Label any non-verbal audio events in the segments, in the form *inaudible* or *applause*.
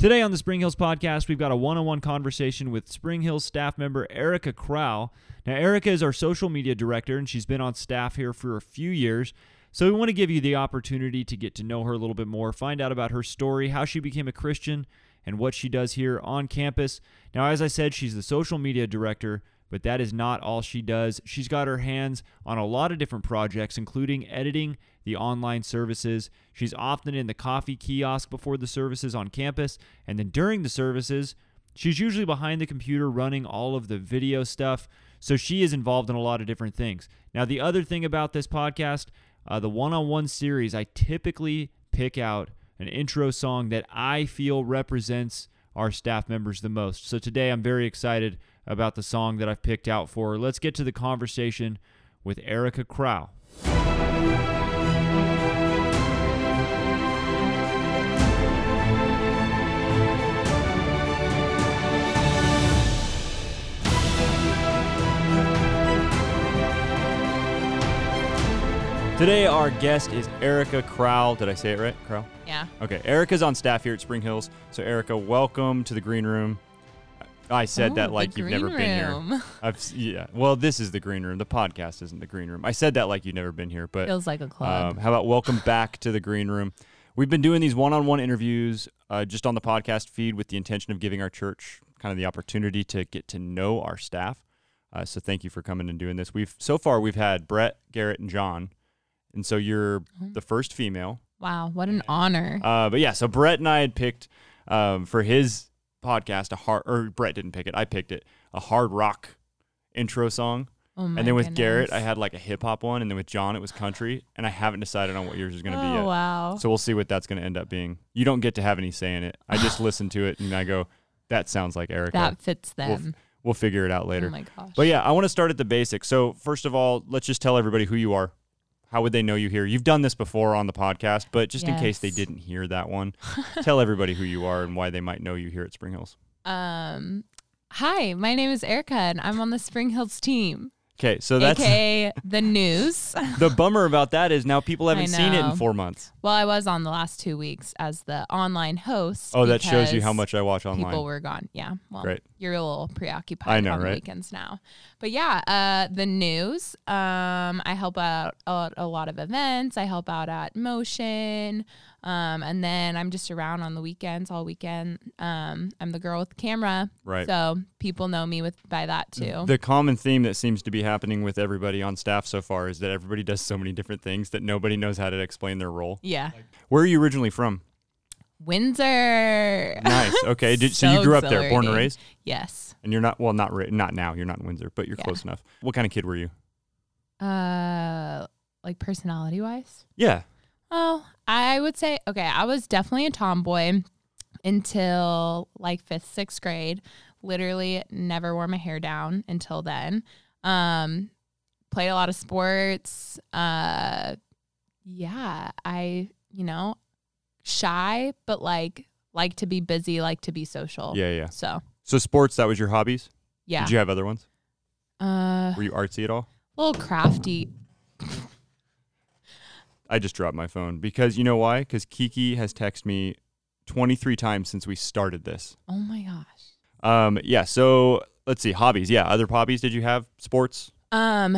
Today on the Spring Hills podcast, we've got a one on one conversation with Spring Hills staff member Erika Kral. Now, Erika is our social media director, and she's been on staff here for a few years. So, we want to give you the opportunity to get to know her a little bit more, find out about her story, how she became a Christian, and what she does here on campus. Now, as I said, she's the social media director, but that is not all she does. She's got her hands on a lot of different projects, including editing the online services. She's often in the coffee kiosk before the services on campus, and then during the services, she's usually behind the computer running all of the video stuff. So she is involved in a lot of different things. Now, the other thing about this podcast, uh, the one on one series, I typically pick out an intro song that I feel represents our staff members the most. So today I'm very excited about the song that I've picked out for her. Let's get to the conversation with Erika Kral. Today, our guest is Erika Kral. Did I say it right? Kral? Yeah. Okay. Erika's on staff here at Spring Hills. So, Erika, welcome to the green room. I said Oh, that like you've never green been here. I've yeah. Well, this is the green room. The podcast isn't the green room. I said that like you've never been here, but Feels like a club. um, how about welcome back to the green room? We've been doing these one-on-one interviews uh, just on the podcast feed with the intention of giving our church kind of the opportunity to get to know our staff. Uh, so thank you for coming and doing this. We've so far we've had Brett, Garrett, and John, and so you're Oh. the first female. wow, what an honor. Uh, but yeah, so Brett and I had picked um, for his podcast a hard, or Brett didn't pick it. I picked it a hard rock intro song. oh and then with Garrett, I had like a hip hop one, and then with John, it was country. And I haven't decided on what yours is going to be Oh yet. wow. So we'll see what that's going to end up being. You don't get to have any say in it. I just *sighs* listen to it and I go, that sounds like Erika. that fits We'll, them. we'll figure it out later. Oh my gosh. but yeah, I want to start at the basics. So first of all, let's just tell everybody who you are. How would they know you here? You've done this before on the podcast, but just in case they didn't hear that one, *laughs* tell everybody who you are and why they might know you here at Spring Hills. Um Hi, my name is Erika and I'm on the Spring Hills team. Okay, so that's AKA the news. *laughs* the bummer about that is now people haven't seen it in four months. well, I was on the last two weeks as the online host. Oh, that shows you how much I watch online. People were gone. Yeah. Well, Great. you're a little preoccupied I know, on right? weekends now. But yeah, uh, the news. Um, I help out at a lot of events. I help out at Motion. Um, and then I'm just around on the weekends all weekend. Um, I'm the girl with the camera. Right. So people know me with by that too. The common theme that seems to be happening with everybody on staff so far is that everybody does so many different things that nobody knows how to explain their role. yeah. Where are you originally from? Windsor. Nice. *laughs* Okay. Did, so, you grew up there, born and raised, yes. and you're not well, not ra- not now. You're not in Windsor, but you're Yeah. close enough. What kind of kid were you? Uh, like personality wise. Yeah. Oh, I would say okay. I was definitely a tomboy until like fifth, sixth grade. Literally never wore my hair down until then. Um, played a lot of sports. Uh, yeah, I you know shy, but like like to be busy, like to be social. Yeah. Yeah. So So sports, that was your hobbies. yeah, Did you have other ones? uh, Were you artsy at all? a little crafty. I just dropped my phone because you know why? Because Kiki has texted me 23 times since we started this. Oh my gosh. Um, yeah. So let's see. Hobbies. Yeah. Other hobbies? Did you have sports? Um,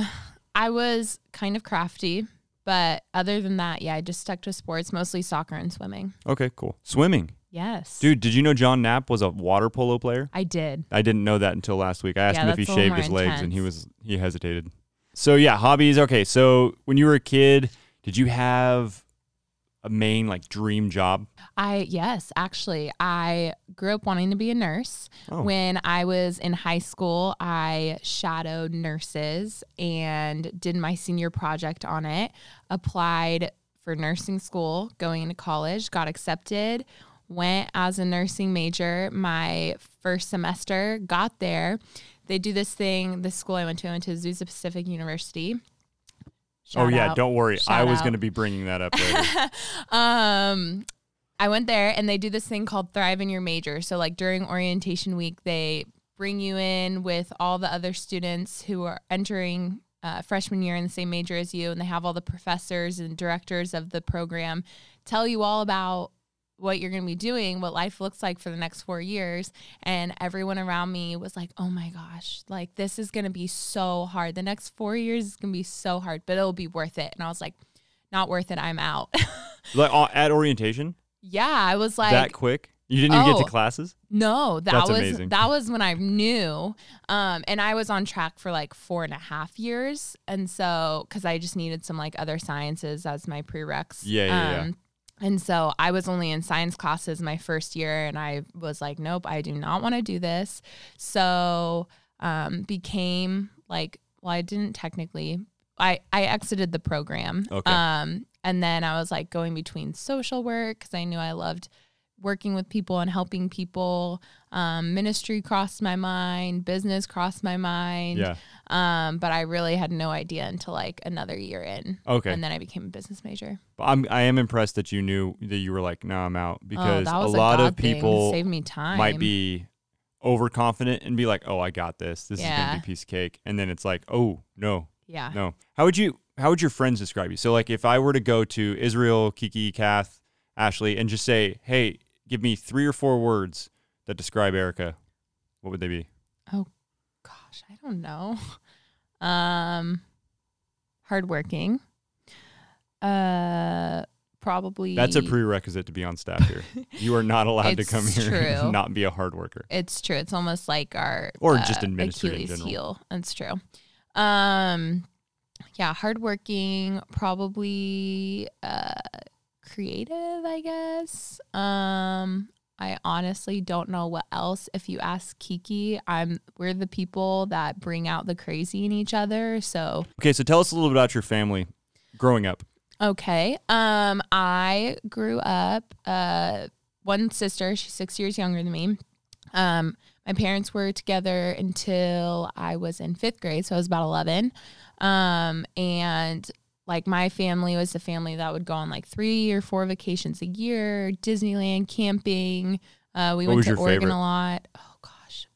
I was kind of crafty, but other than that, yeah, I just stuck to sports, mostly soccer and swimming. Okay. Cool. Swimming. Yes. Dude, did you know John Knapp was a water polo player? I did. I didn't know that until last week. I asked Yeah, him if he that's a little shaved his legs and he was he hesitated. So yeah, hobbies. Okay, so when you were a kid, did you have a main like dream job? I yes, actually, I grew up wanting to be a nurse. Oh. When I was in high school, I shadowed nurses and did my senior project on it. Applied for nursing school, going into college, got accepted, went as a nursing major my first semester, got there. They do this thing, the school I went to, I went to Azusa Pacific University. Oh yeah, out. don't worry. I was going to be bringing that up later. *laughs* um I went there and they do this thing called Thrive in Your Major. So like during orientation week, they bring you in with all the other students who are entering uh, freshman year in the same major as you, and they have all the professors and directors of the program tell you all about what you're going to be doing, what life looks like for the next four years. And everyone around me was like, oh my gosh, like this is going to be so hard. The next four years is going to be so hard, but it'll be worth it. And I was like, not worth it. I'm out. *laughs* Like uh, at orientation, yeah. I was like, that quick. You didn't even get Oh. to classes. no, that That's was amazing. that was when I knew, um, and I was on track for like four and a half years, and so because I just needed some like other sciences as my prereqs. Yeah, yeah, yeah. And so I was only in science classes my first year, and I was like, nope, I do not want to do this. So um, became like, well, I didn't technically. I I exited the program. Okay. Um, and then I was like going between social work because I knew I loved working with people and helping people. Um, ministry crossed my mind, business crossed my mind. Yeah. Um, but I really had no idea until like another year in. Okay. And then I became a business major. But I'm I am impressed that you knew that you were like, no, I'm out because oh, a lot of people saved me time. might be overconfident and be like, oh, I got this. This is gonna be a piece of cake, and then it's like, oh no, Yeah. no. How would you How would your friends describe you? So like, if I were to go to Israel, Kiki, Kath, Ashley, and just say, hey, give me three or four words that describe Erika, what would they be? Oh gosh, I don't know. *laughs* Um, hardworking. Uh, probably. That's a prerequisite to be on staff here. you are not allowed to come here and true. not be a hard worker. It's true. It's almost like our Or uh, just administrative in Achilles general. heel. That's true. Um, yeah, hardworking, probably uh, creative. I guess. Um, I honestly don't know what else. If you ask Kiki, I'm we're the people that bring out the crazy in each other. So Okay, so tell us a little bit about your family growing up. Okay. Um, I grew up uh one sister, she's six years younger than me. Um, my parents were together until I was in fifth grade, so I was about eleven. Um, and like my family was the family that would go on like three or four vacations a year, Disneyland, camping. Uh, we What went to Oregon favorite? a lot. Oh gosh.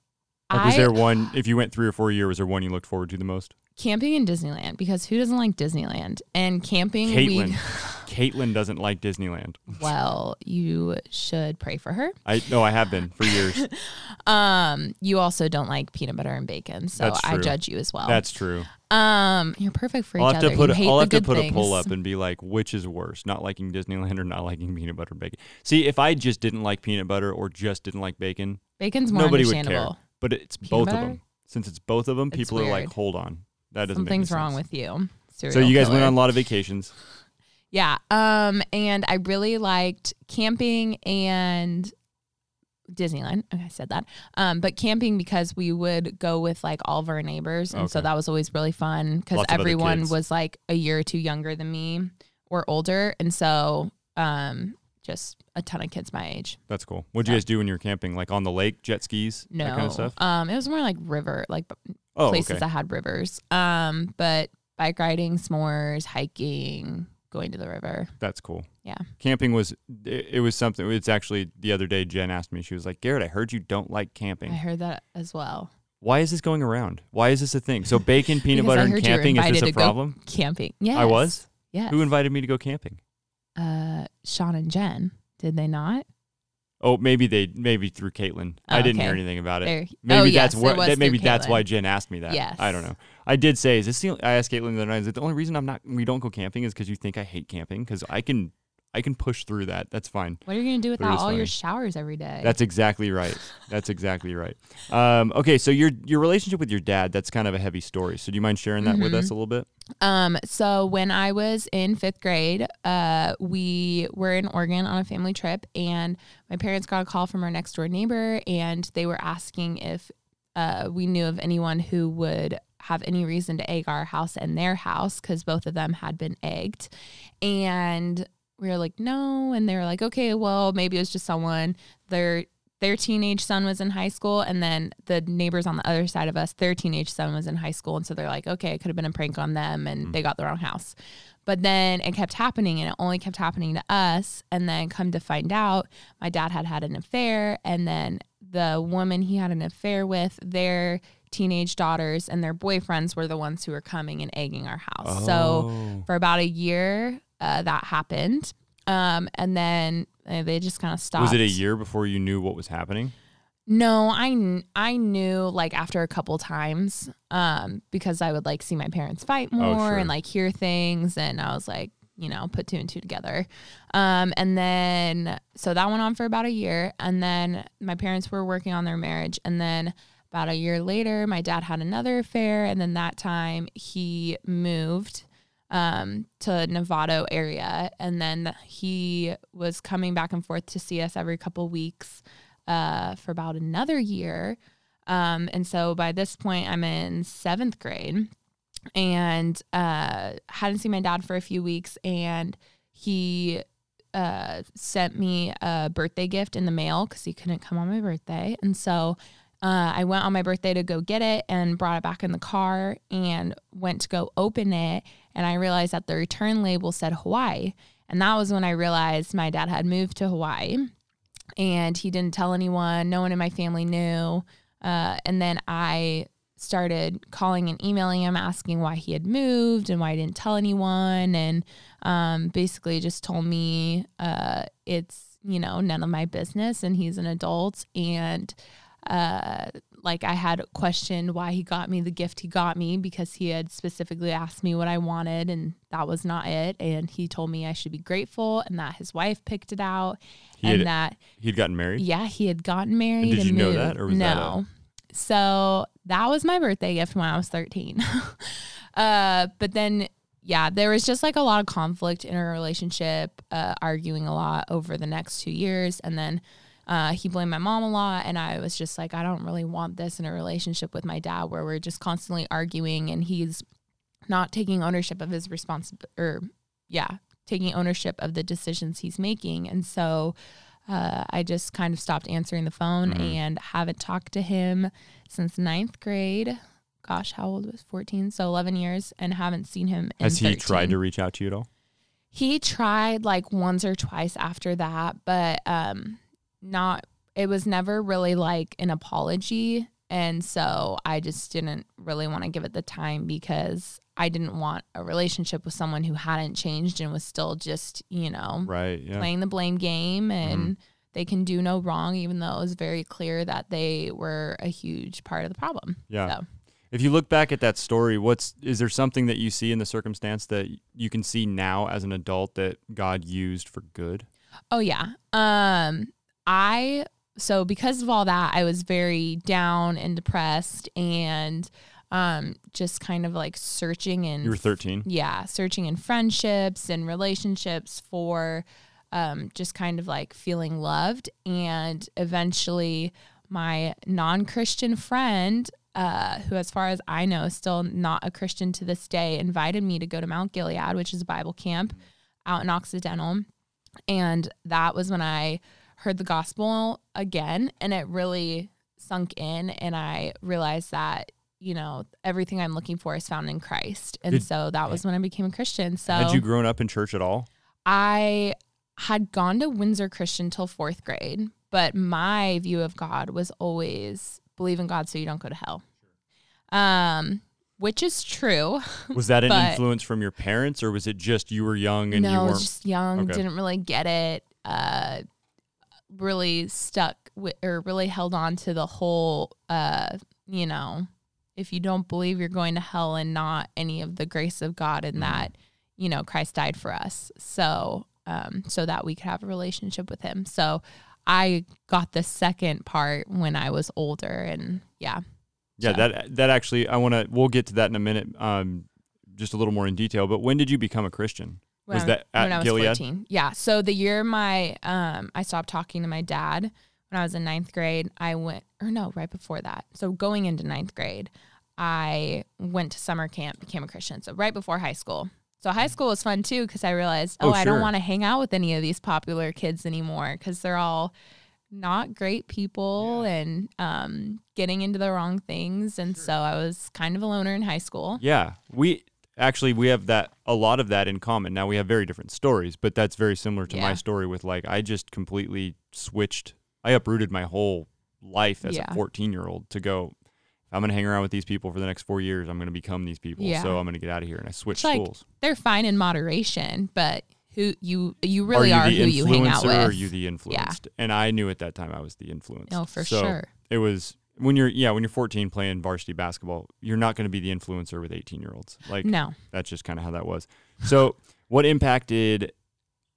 Like, was I- there one? If you went three or four years, was there one you looked forward to the most? Camping in Disneyland because who doesn't like Disneyland? And camping Caitlin. we *laughs* Caitlin doesn't like Disneyland. well, you should pray for her. I no, I have been for years. *laughs* Um, you also don't like peanut butter and bacon, so I judge you as well. That's true. um, you're perfect for I'll each have other. to put a, I'll have to put things. a poll up and be like, which is worse, not liking Disneyland or not liking peanut butter and bacon. See, if I just didn't like peanut butter or just didn't like bacon, Bacon's more nobody would care. But it's Peanut both butter? of them. Since it's both of them, It's people are like, hold on, that doesn't. Something's wrong with you. So you guys went on a lot of vacations. Yeah. Um, and I really liked camping and Disneyland. Okay, I said that. Um, but camping because we would go with like all of our neighbors, and so that was always really fun because Lots of other everyone was like a year or two younger than me or older, and so um, just a ton of kids my age. That's cool. What'd you guys do when you were camping? Like on the lake, jet skis, No, that kind of stuff. um, it was more like river, like Oh, places okay. that had rivers. Um, but bike riding, s'mores, hiking, going to the river. That's cool. Yeah. Camping was it, it was something it's actually the other day Jen asked me she was like, "Garett, I heard you don't like camping. I heard that as well. Why is this going around? Why is this a thing?" So bacon, *laughs* peanut butter and heard you were camping is this a problem? Camping. Yes. I was? Yeah. Who invited me to go camping? uh Sean and Jen. Did they not? Oh, maybe they maybe through Caitlin. I Oh, didn't okay. hear anything about it. There. Maybe oh, yes, that's what that, maybe that's why Jen asked me that. Yes. I don't know. I did say, is this the I asked Caitlin the other night, is it the only reason I'm not we don't go camping is because you think I hate camping? Because I can I can push through that. That's fine. What are you gonna do But it without all your showers every day? That's exactly right. That's exactly right. Um, okay, so your your relationship with your dad, that's kind of a heavy story. So do you mind sharing that with Mhm. us a little bit? Um, so when I was in fifth grade, uh, we were in Oregon on a family trip, and my parents got a call from our next door neighbor, and they were asking if uh, we knew of anyone who would have any reason to egg our house and their house because both of them had been egged, and we were like, no, and they were like, okay, well, maybe it was just someone their their teenage son was in high school and then the neighbors on the other side of us their teenage son was in high school and so they're like okay it could have been a prank on them and Mm. they got the wrong house but then it kept happening and it only kept happening to us and then come to find out my dad had had an affair and then the woman he had an affair with their teenage daughters and their boyfriends were the ones who were coming and egging our house so Oh. for about a year uh, that happened Um, and then uh, they just kind of stopped. Was it a year before you knew what was happening? No, I kn- I knew like after a couple times, um, because I would like see my parents fight more Oh, sure. and like hear things, and I was like, you know, put two and two together. Um, and then so that went on for about a year, and then my parents were working on their marriage, and then about a year later, my dad had another affair, and then that time he moved um, to Novato area, and then he was coming back and forth to see us every couple weeks uh, for about another year. Um, and so by this point, I'm in seventh grade and uh, hadn't seen my dad for a few weeks. And he uh, sent me a birthday gift in the mail because he couldn't come on my birthday. And so uh, I went on my birthday to go get it and brought it back in the car and went to go open it. And I realized that the return label said Hawaii. And that was when I realized my dad had moved to Hawaii and he didn't tell anyone. No one in my family knew. Uh, and then I started calling and emailing him, asking why he had moved and why he didn't tell anyone. And um, basically just told me uh, it's, you know, none of my business and he's an adult. And uh, like I had questioned why he got me the gift he got me because he had specifically asked me what I wanted and that was not it. And he told me I should be grateful and that his wife picked it out He and had- that He'd gotten married. yeah, he had gotten married. did and you know that, or was no? that a- So that was my birthday gift when I was thirteen. *laughs* uh, but then, yeah, there was just like a lot of conflict in our relationship, uh, arguing a lot over the next two years, and then. Uh, he blamed my mom a lot, and I was just like, I don't really want this in a relationship with my dad where we're just constantly arguing, and he's not taking ownership of his responsibility, or yeah, taking ownership of the decisions he's making. And so uh, I just kind of stopped answering the phone Mhm. and haven't talked to him since ninth grade. Gosh, how old was 14? So 11 years and haven't seen him in Has he 13. tried to reach out to you at all? He tried like once or twice after that, but um not it was never really like an apology and so I just didn't really want to give it the time because I didn't want a relationship with someone who hadn't changed and was still just, you know, Right. Yeah. playing the blame game and Mm-hmm. they can do no wrong even though it was very clear that they were a huge part of the problem. Yeah. So If you look back at that story, what's is there something that you see in the circumstance that you can see now as an adult that God used for good? Oh yeah. Um I so because of all that I was very down and depressed and um just kind of like searching in You were 13. yeah, searching in friendships and relationships for um, just kind of like feeling loved. And eventually, my non Christian friend, uh, who, as far as I know, is still not a Christian to this day, invited me to go to Mount Gilead, which is a Bible camp out in Occidental. And that was when I heard the gospel again, and it really sunk in. And I realized that, you know, everything I'm looking for is found in Christ. And Did- so that was when I became a Christian. So Had you grown up in church at all? I had gone to Windsor Christian till fourth grade, but my view of God was always believe in God so you don't go to hell. Um, which is true. *laughs* Was that an influence from your parents, or was it just you were young and no, you weren't? was just young, Okay. didn't really get it. Uh, really stuck with, or really held on to the whole, uh, you know, if you don't believe you're going to hell and not any of the grace of God and Mhm. that, you know, Christ died for us. So, um, so that we could have a relationship with him. So I got the second part when I was older and yeah. yeah, so- that that actually, I want to. We'll get to that in a minute, um, just a little more in detail. But when did you become a Christian? When Was I that at when I was Gilead? 14. Yeah. So the year my um I stopped talking to my dad when I was in ninth grade, I went or no, right before that. So going into ninth grade, I went to summer camp, became a Christian. So right before high school. So high school was fun too because I realized, oh, Oh, I sure. don't want to hang out with any of these popular kids anymore because they're all not great people and um, getting into the wrong things. And so I was kind of a loner in high school. Yeah, we actually we have that a lot of that in common. Now we have very different stories, but that's very similar to my story with like I just completely switched. I uprooted my whole life as Yeah. a 14 year old to go. I'm gonna hang around with these people for the next four years, I'm gonna become these people. Yeah. So I'm gonna get out of here, and I switched like- schools. they're fine in moderation, but who you you really are are, you the who you hang out with. or are you the influenced? And I knew at that time I was the influenced. no, oh, for So sure. It was when you're yeah when you're 14 playing varsity basketball, you're not going to be the influencer with 18 year olds. Like No. that's just kind of how that was. So what impact did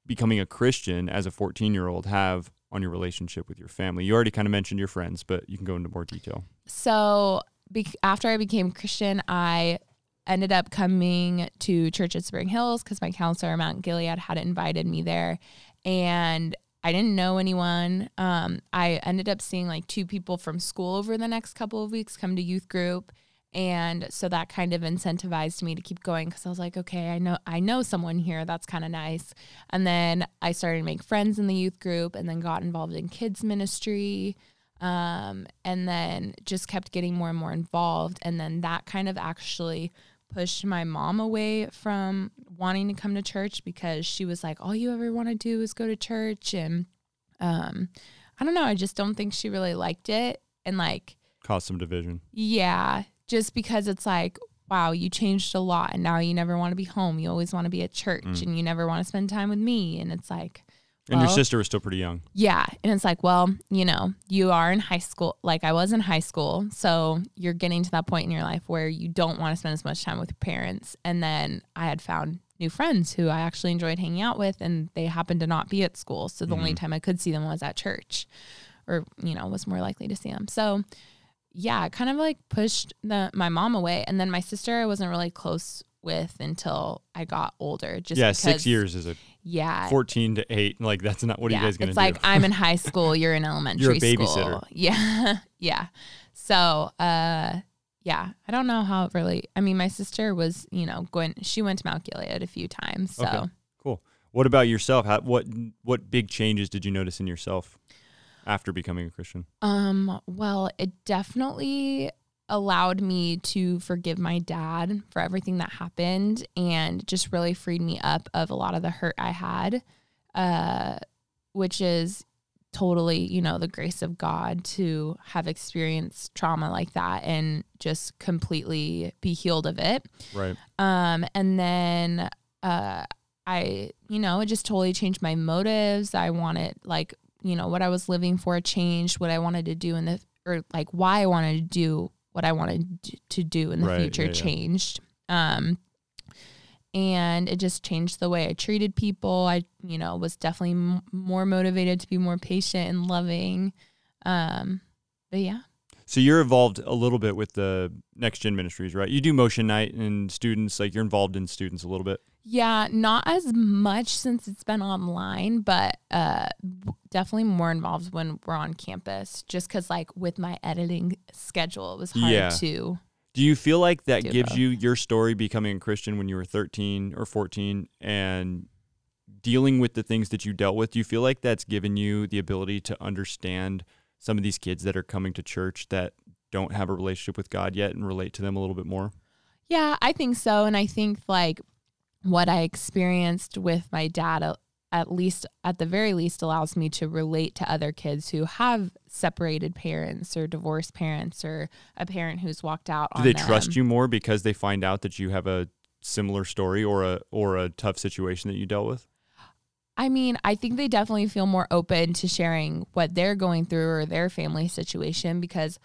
becoming a Christian as a 14 year old have on your relationship with your family? You already kind of mentioned your friends, but you can go into more detail. So be- after I became Christian, I ended up coming to church at Spring Hills because my counselor, Mount Gilead, had invited me there, and I didn't know anyone. Um, I ended up seeing like two people from school over the next couple of weeks come to youth group. And so that kind of incentivized me to keep going because I was like, okay, I know I know someone here. That's kind of nice. And then I started to make friends in the youth group, and then got involved in kids ministry um, and then just kept getting more and more involved. And then that kind of actually pushed my mom away from wanting to come to church because she was like, all you ever want to do is go to church. And um, I don't know, I just don't think she really liked it. And like, caused some division. yeah, just because it's like, wow, you changed a lot and now you never want to be home. You always want to be at church Mm. and you never want to spend time with me. And it's like, And your sister was still pretty young. yeah. And it's like, well, you know, you are in high school. Like I was in high school. So you're getting to that point in your life where you don't want to spend as much time with your parents. And then I had found new friends who I actually enjoyed hanging out with, and they happened to not be at school. So the only time I could see them was at church or, you know, was more likely to see them. So yeah, it kind of like pushed the, my mom away. And then my sister, I wasn't really close with until I got older. Just yeah, because, six years is a Yeah. 14 to 8. Like, that's not what are you guys to it's do? like I'm in *laughs* high school, you're in elementary You're a school. babysitter. *laughs* Yeah. yeah. So, uh yeah, I don't know how it really I mean, my sister was, you know, going she went to Mount Gilead a few times. So, Okay. cool. What about yourself? How, what what big changes did you notice in yourself after becoming a Christian? um well, it definitely allowed me to forgive my dad for everything that happened and just really freed me up of a lot of the hurt I had. Uh which is totally, you know, the grace of God to have experienced trauma like that and just completely be healed of it. Right. Um, and then uh, I, you know, it just totally changed my motives. I wanted, like, you know, what I was living for changed, what I wanted to do in the, or like why I wanted to do what I wanted to do in the Right, future yeah, yeah. changed. Um, and it just changed the way I treated people. I, you know, was definitely m- more motivated to be more patient and loving. Um, but yeah. So you're involved a little bit with the Next Gen Ministries, right? You do motion night and students, like you're involved in students a little bit. Yeah, not as much since it's been online, but uh, definitely more involved when we're on campus. Just because, like, with my editing schedule, it was hard Yeah. to. Do you feel like that gives you your story becoming a Christian when you were 13 or 14 and dealing with the things that you dealt with? Do you feel like that's given you the ability to understand some of these kids that are coming to church that don't have a relationship with God yet and relate to them a little bit more? Yeah, I think so, and I think like what I experienced with my dad, uh, at least at the very least, allows me to relate to other kids who have separated parents or divorced parents or a parent who's walked out. Do they them. trust you more because they find out that you have a similar story or a or a tough situation that you dealt with? I mean, I think they definitely feel more open to sharing what they're going through or their family situation because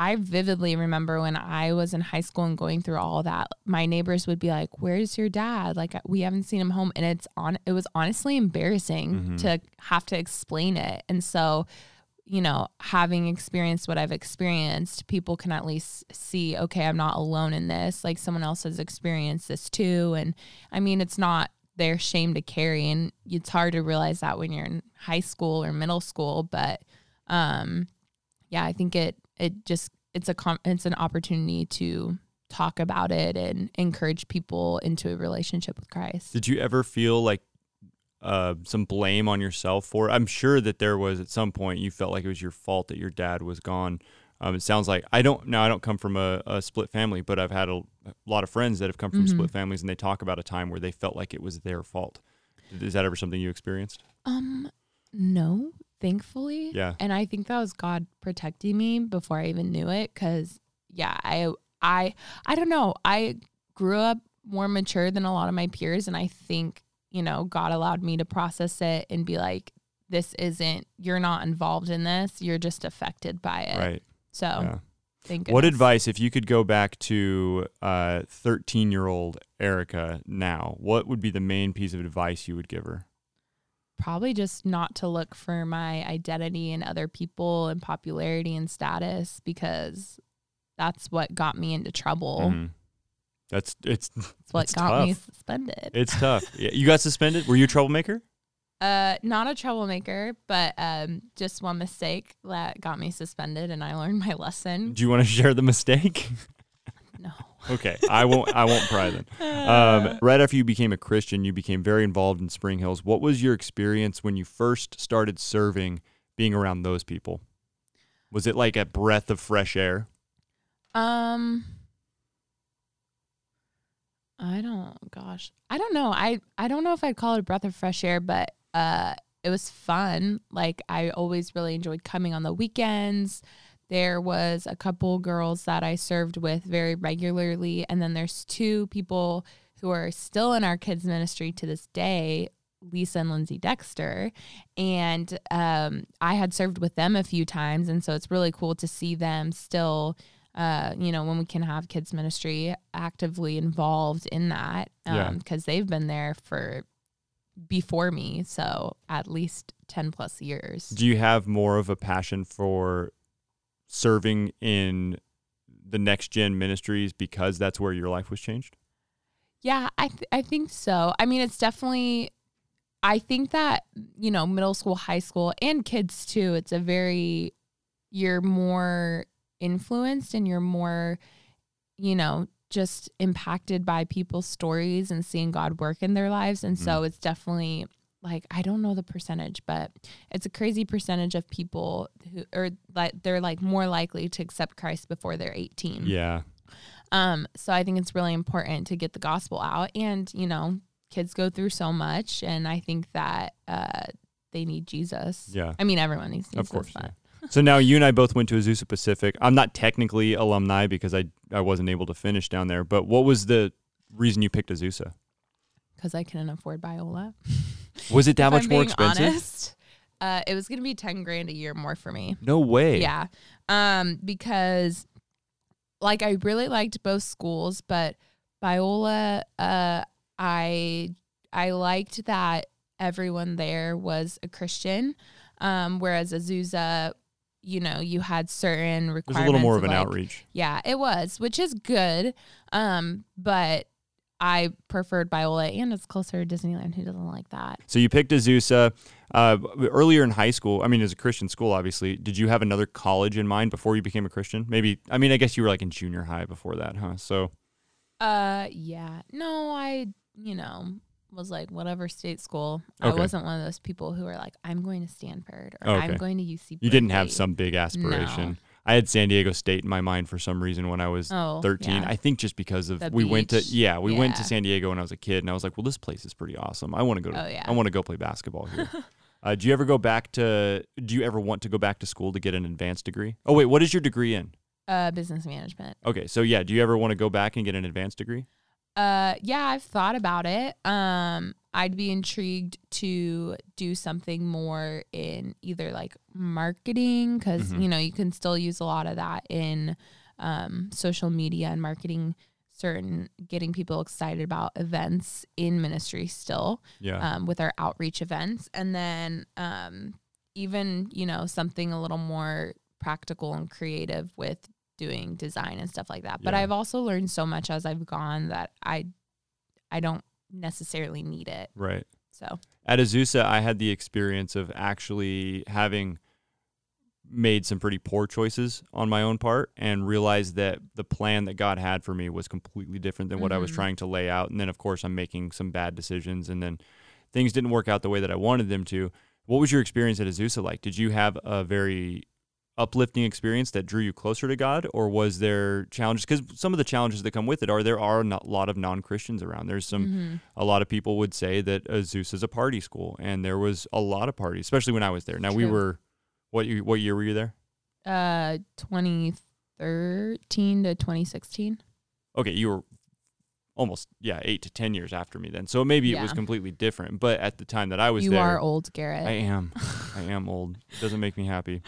I vividly remember when I was in high school and going through all that, my neighbors would be like, "Where's your dad? Like we haven't seen him home." And it's on it was honestly embarrassing Mhm. to have to explain it. And so, you know, having experienced what I've experienced, people can at least see, okay, I'm not alone in this. Like someone else has experienced this too. And I mean, it's not their shame to carry and it's hard to realize that when you're in high school or middle school but um yeah i think it it just it's a com- it's an opportunity to talk about it and encourage people into a relationship with christ Did you ever feel like uh, some blame on yourself for? I'm sure that there was at some point you felt like it was your fault that your dad was gone. Um, it sounds like I don't now. I don't come from a, a split family, but I've had a, a lot of friends that have come from Mhm. split families, and they talk about a time where they felt like it was their fault. Is that ever something you experienced? um no thankfully Yeah. and i think that was god protecting me before i even knew it because yeah i i i don't know i grew up more mature than a lot of my peers and i think you know, God allowed me to process it and be like, this isn't, you're not involved in this. You're just affected by it. Right. So, Yeah. thank What advice, if you could go back to uh, 13 year old Erika now, what would be the main piece of advice you would give her? Probably just not to look for my identity in other people and popularity and status because that's what got me into trouble. Mhm. That's it's *laughs* It's what It's got me suspended. it's tough. *laughs* Yeah, you got suspended. Were you a troublemaker? Uh, not a troublemaker, but um, just one mistake that got me suspended, and I learned my lesson. Do you want to share the mistake? *laughs* Okay, I won't. I won't pry then. Um, right after you became a Christian, you became very involved in Spring Hills. What was your experience when you first started serving, being around those people? Was it like a breath of fresh air? Um, I don't. Gosh, I don't know. I I don't know if I'd call it a breath of fresh air, but uh, it was fun. Like I always really enjoyed coming on the weekends. There was a couple girls that I served with very regularly, and then there's two people who are still in our kids ministry to this day. Lisa and Lindsay Dexter. And um, I had served with them a few times. And so it's really cool to see them still uh, you know, when we can have kids ministry actively involved in that Yeah. because they've been there for before me, so at least 10 plus years. Do you have more of a passion for serving in the next gen ministries because that's where your life was changed? Yeah, I th- I think so. I mean, it's definitely I think that, you know, middle school, high school and kids too, it's a very you're more influenced and you're more you know, just impacted by people's stories and seeing God work in their lives and so mm-hmm. it's definitely like I don't know the percentage, but it's a crazy percentage of people who or like they're like more likely to accept Christ before they're 18. Yeah. Um, so I think it's really important to get the gospel out. And, you know, kids go through so much. And I think that uh, they need Jesus. Yeah. I mean, everyone needs Jesus. Of course. but yeah. So now you and I both went to Azusa Pacific. I'm not technically alumni because I I wasn't able to finish down there. But what was the reason you picked Azusa? because I couldn't afford Biola. *laughs* Was it that much more expensive? honest, uh, it was going to be 10 grand a year more for me. No way. Yeah. Um, because like I really liked both schools, but Biola, uh, I I liked that everyone there was a Christian. Um, whereas Azusa, you know, you had certain requirements. It was a little more of an like- outreach. Yeah, it was, which is good. Um, but I preferred Biola and it's closer to Disneyland. Who doesn't like that? So you picked Azusa uh, earlier in high school. I mean, as a Christian school, obviously. Did you have another college in mind before you became a Christian? Maybe. I mean, I guess you were like in junior high before that, huh? So Uh, yeah. No, I, you know, was like whatever state school. I wasn't one of those people who are like, I'm going to Stanford or Okay. I'm going to UC. you didn't have some big aspiration. I had San Diego State in my mind for some reason when I was Oh, 13. yeah. I think just because of The we went to yeah, we went to San Diego when I was a kid and I was like, well, this place is pretty awesome. I want to go to Oh, yeah. I want to go play basketball here. *laughs* uh, do you ever go back to do you ever want to go back to school to get an advanced degree? Oh wait, what is your degree in? uh, business management. Okay, so yeah, do you ever want to go back and get an advanced degree? Uh, yeah, I've thought about it. Um, I'd be intrigued to do something more in either like marketing because Mhm. you know you can still use a lot of that in um, social media and marketing. Certain getting people excited about events in ministry still Yeah. um, with our outreach events, and then um, even you know something a little more practical and creative with doing design and stuff like that. But Yeah. I've also learned so much as I've gone that I I don't necessarily need it. right. So At Azusa, I had the experience of actually having made some pretty poor choices on my own part and realized that the plan that God had for me was completely different than what I was Mhm. trying to lay out. And then, of course, I'm making some bad decisions and then things didn't work out the way that I wanted them to. What was your experience at Azusa like? Did you have a very uplifting experience that drew you closer to God, or was there challenges? Because some of the challenges that come with it are there are a lot of non Christians around. There's some mhm. a lot of people would say that Zeus is a party school, and there was a lot of parties, especially when I was there. Now we were, what you, what year were you there? uh, 2013 to 2016. Okay, you were almost yeah eight to ten years after me then. So maybe it was completely different. But at the time that I was you there, you are old, Garett. I am. *laughs* I am old. It doesn't make me happy.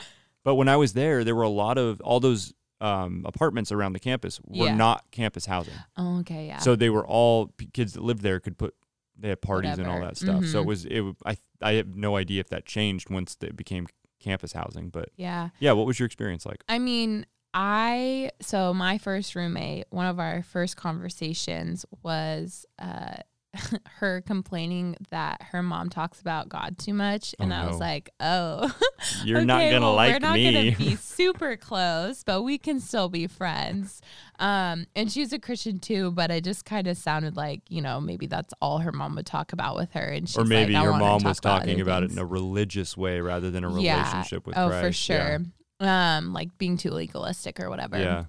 But when I was there, there were a lot of all those um, apartments around the campus were Yeah. not campus housing. oh, okay, yeah. So they were all p- kids that lived there could put they had parties and all Whatever. that stuff. So it Mhm. was it. w- I I have no idea if that changed once it became campus housing. But yeah. yeah, what was your experience like? I mean, I so my first roommate, one of our first conversations was uh *laughs* her complaining that her mom talks about God too much and Oh, I was no. like, "Oh, *laughs* You're not gonna well, like we're not me. gonna *laughs* be super close, but we can still be friends." Um, and she's a Christian too, but it just kind of sounded like you know maybe that's all her mom would talk about with her, and she's or maybe like, I your mom was about talking about it in a religious way rather than a Yeah. relationship with oh, Christ. for Yeah. sure. Um, like being too legalistic or whatever. Yeah.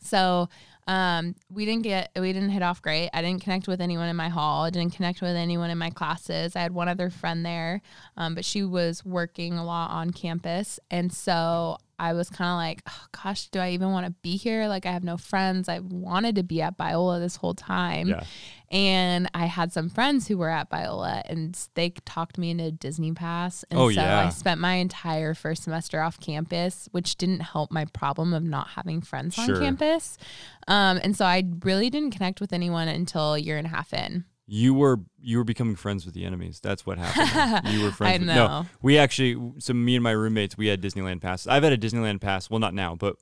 So um, we didn't get we didn't hit off great. I didn't connect with anyone in my hall. I didn't connect with anyone in my classes. I had one other friend there, um, but she was working a lot on campus, and so I was kind of like, oh, gosh, do I even want to be here? Like I have no friends. I wanted to be at Biola this whole time. Yeah. And I had some friends who were at Biola and they talked me into Disney Pass. And Oh, so yeah. I spent my entire first semester off campus, which didn't help my problem of not having friends Sure. on campus. Um, and so I really didn't connect with anyone until a year and a half in. You were you were becoming friends with the enemies. That's what happened. *laughs* you were friends. I with, know. No, we actually. So me and my roommates, we had Disneyland passes. I've had a Disneyland pass. Well, not now, but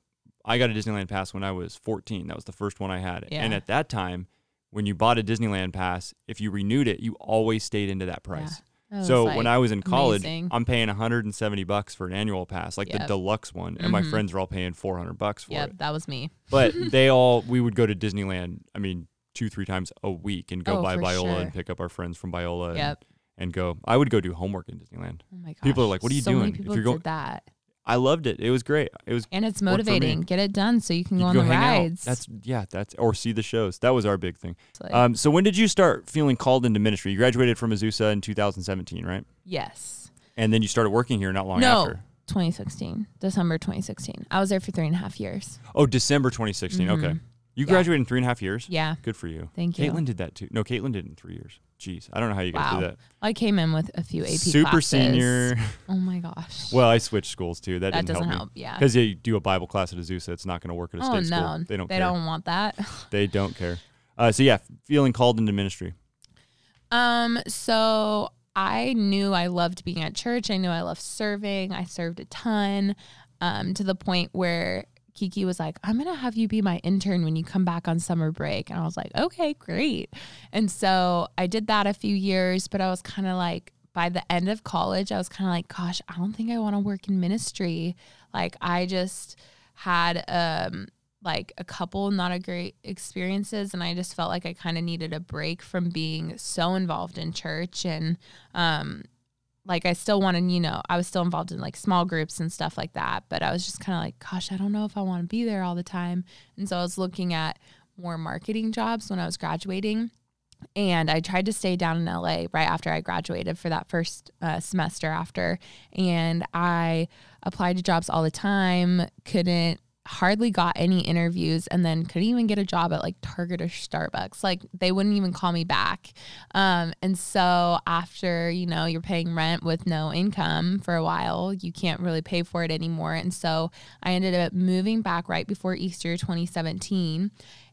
I got a Disneyland pass when I was 14. That was the first one I had. And at that time, when you bought a Disneyland pass, if you renewed it, you always stayed into that price. That So like, when I was in college, amazing. I'm paying 170 bucks for an annual pass, like the deluxe one, and my Mhm. friends are all paying 400 bucks for Yep, it. Yeah, that was me. But *laughs* they all, we would go to Disneyland. I mean, two, three times a week and go Oh, by Biola sure. and pick up our friends from Biola and, Yep. and go. I would go do homework in Disneyland. Oh my gosh. People are like, "What are you so doing?" Many If you're go- did that. I loved it. It was great. It was And it's Worked for me. motivating. Get it done so you can you go could on the rides. out. That's yeah. That's or see the shows. That was our big thing. Like- Um, so when did you start feeling called into ministry? You graduated from Azusa in 2017, right? yes. And then you started working here not long No. after. 2016, December 2016. I was there for three and a half years. Oh, December 2016. Okay. You Yeah. graduated in three and a half years. Yeah. Good for you. Thank you. Caitlin did that too. No, Caitlin did it in three years. Jeez, I don't know how you guys Wow. did that. I came in with a few AP Super classes. senior. *laughs* Oh my gosh. Well, I switched schools too. That, that didn't doesn't help, help. Yeah. Because you do a Bible class at Azusa, it's not going to work at a Oh state no, school. They don't they care. don't want that. *laughs* They don't care. Uh, so yeah, feeling called into ministry. Um, so I knew I loved being at church. I knew I loved serving. I served a ton, um, to the point where Kiki was like, I'm gonna have you be my intern when you come back on summer break. And I was like, okay, great. And so I did that a few years, but I was kind of like, by the end of college, I was kind of like, gosh, I don't think I want to work in ministry. Like I just had um like a couple not a great experiences and I just felt like I kind of needed a break from being so involved in church and um like I still wanted, you know, I was still involved in like small groups and stuff like that, but I was just kind of like, gosh, I don't know if I want to be there all the time. And so I was looking at more marketing jobs when I was graduating. And I tried to stay down in LA right after I graduated for that first uh, semester after. And I applied to jobs all the time, couldn't hardly got any interviews and then couldn't even get a job at like Target or Starbucks. Like they wouldn't even call me back. Um, and so after, you know, you're paying rent with no income for a while, you can't really pay for it anymore. And so I ended up moving back right before Easter 2017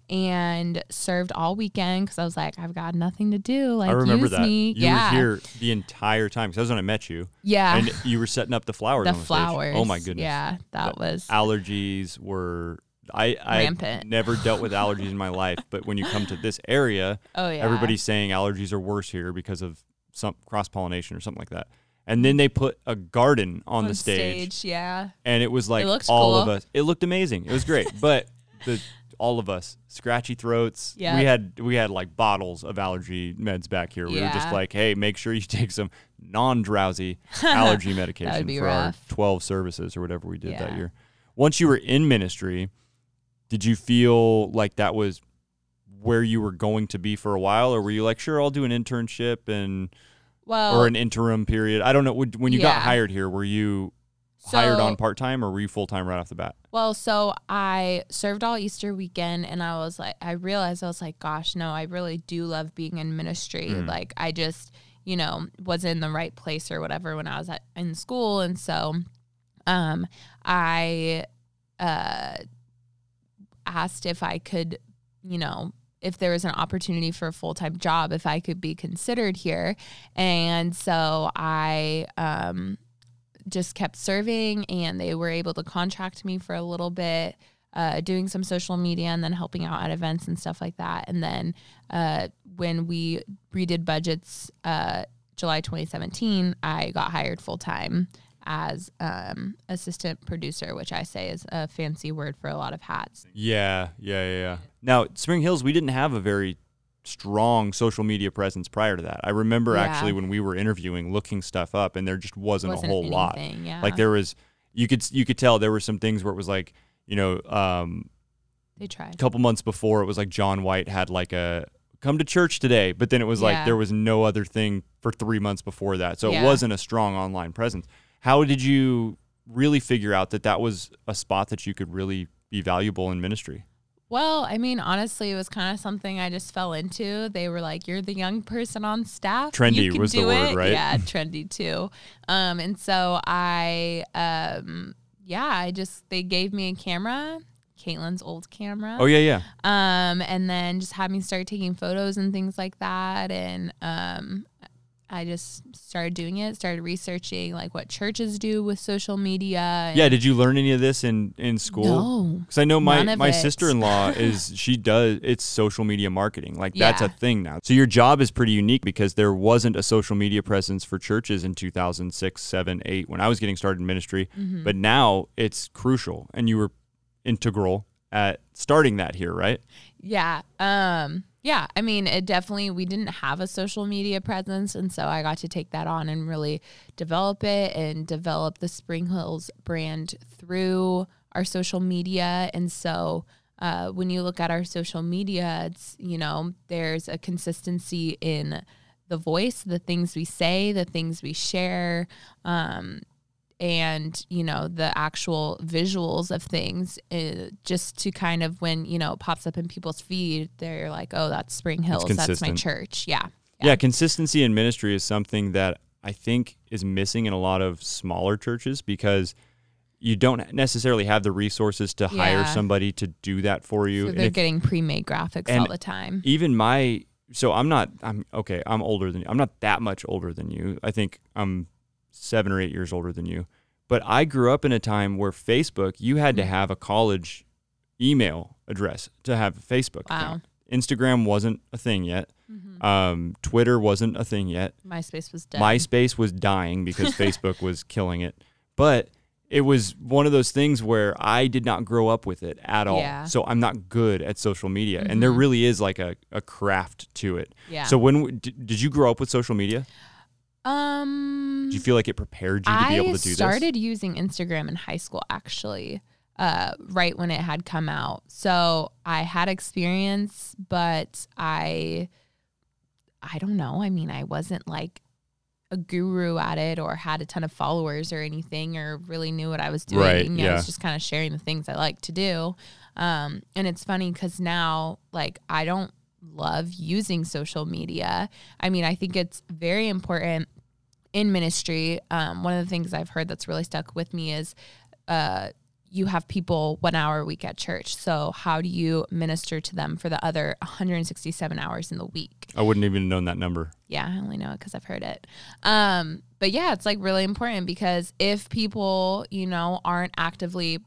and served all weekend because I was like, I've got nothing to do. Like I remember that. me. You yeah. were here the entire time because that was when I met you, yeah. and you were setting up the flowers. the on the stage. flowers. Oh my goodness. Yeah. That The was allergies were. I I Rampant. never dealt with *laughs* allergies in my life, but when you come to this area, oh yeah. everybody's saying allergies are worse here because of some cross pollination or something like that. And then they put a garden on, the stage, Yeah. and it was like looks all of us. It looked amazing. It was great, *laughs* but the all of us scratchy throats. Yeah. We had we had like bottles of allergy meds back here. We were just like, hey, make sure you *laughs* take some non-drowsy *laughs* allergy medication for rough. our 12 services or whatever we did that year. Once you were in ministry, did you feel like that was where you were going to be for a while or were you like sure I'll do an internship and Well, or an interim period? I don't know when you got hired here were you hired on part time, or were you full time right off the bat? Well, so I served all Easter weekend and I was like, I realized I was like, gosh, no, I really do love being in ministry. Mm. Like, I just, you know, was in the right place or whatever when I was at, in school. And so um, I uh, asked if I could, you know, if there was an opportunity for a full time job, if I could be considered here. And so I, um, just kept serving and they were able to contract me for a little bit uh, doing some social media and then helping out at events and stuff like that and then uh, when we redid budgets uh, july 2017 i got hired full-time as um, assistant producer which i say is a fancy word for a lot of hats Yeah, yeah, yeah. yeah. Now, Spring Hills, we didn't have a very strong social media presence prior to that. I remember Yeah. actually when we were interviewing, looking stuff up, and there just wasn't, wasn't a whole lot. yeah Like there was, you could you could tell there were some things where it was like, you know, um, they tried a couple months before it was like John White had like a come to church today, but then it was like there was no other thing for three months before that, so Yeah. it wasn't a strong online presence. How did you really figure out that that was a spot that you could really be valuable in ministry? Well, I mean, honestly, it was kind of something I just fell into. They were like, "You're the young person on staff. Trendy You can was the word, it." right? Yeah, *laughs* trendy too. Um, and so I, um, yeah, I just they gave me a camera, Caitlin's old camera. Oh yeah, yeah. Um, and then just had me start taking photos and things like that, and um, I just started doing it. Started researching like what churches do with social media. Yeah, did you learn any of this in in school? No. Because I know my my sister in law *laughs* is she does it's social media marketing like that's a thing now. So your job is pretty unique because there wasn't a social media presence for churches in 2006, 7, 8 when I was getting started in ministry, Mm-hmm. but now it's crucial and you were integral at starting that here, right? Yeah. Um yeah, I mean, it definitely we didn't have a social media presence and so I got to take that on and really develop it and develop the Spring Hills brand through our social media. And so uh, when you look at our social media, it's you know there's a consistency in the voice, the things we say, the things we share, um, and you know the actual visuals of things uh, just to kind of when you know it pops up in people's feed they're like oh that's spring hills that's my church yeah Yeah. consistency in ministry is something that I think is missing in a lot of smaller churches because you don't necessarily have the resources to hire somebody to do that for you. so they're if- getting pre-made graphics all the time even my so I'm not I'm okay, I'm older than you. I'm not that much older than you. I think I'm 7 or 8 years older than you. But I grew up in a time where Facebook, you had to Mm. have a college email address to have a Facebook Wow. account. Instagram wasn't a thing yet. Mhm. Um, Twitter wasn't a thing yet. myspace was dead MySpace was dying because *laughs* Facebook was killing it. But it was one of those things where I did not grow up with it at all. Yeah. So I'm not good at social media. And there Mhm. really is like a, a craft to it. yeah So when w- did, did you grow up with social media? Um Did you feel like it prepared you to be able to do this? I started using Instagram in high school actually, uh, right when it had come out. So I had experience, but I, I don't know. I mean, I wasn't like a guru at it or had a ton of followers or anything or really knew what I was doing. Right, I was just kind of sharing the things I like to do. Um, and it's funny because now, like, I don't love using social media. I mean, I think it's very important in ministry. Um, one of the things I've heard that's really stuck with me is uh, you have people one hour a week at church. So, how do you minister to them for the other 167 hours in the week? I wouldn't even have known that number. Yeah, I only know it because I've heard it. Um, but yeah, it's like really important because if people, you know, aren't actively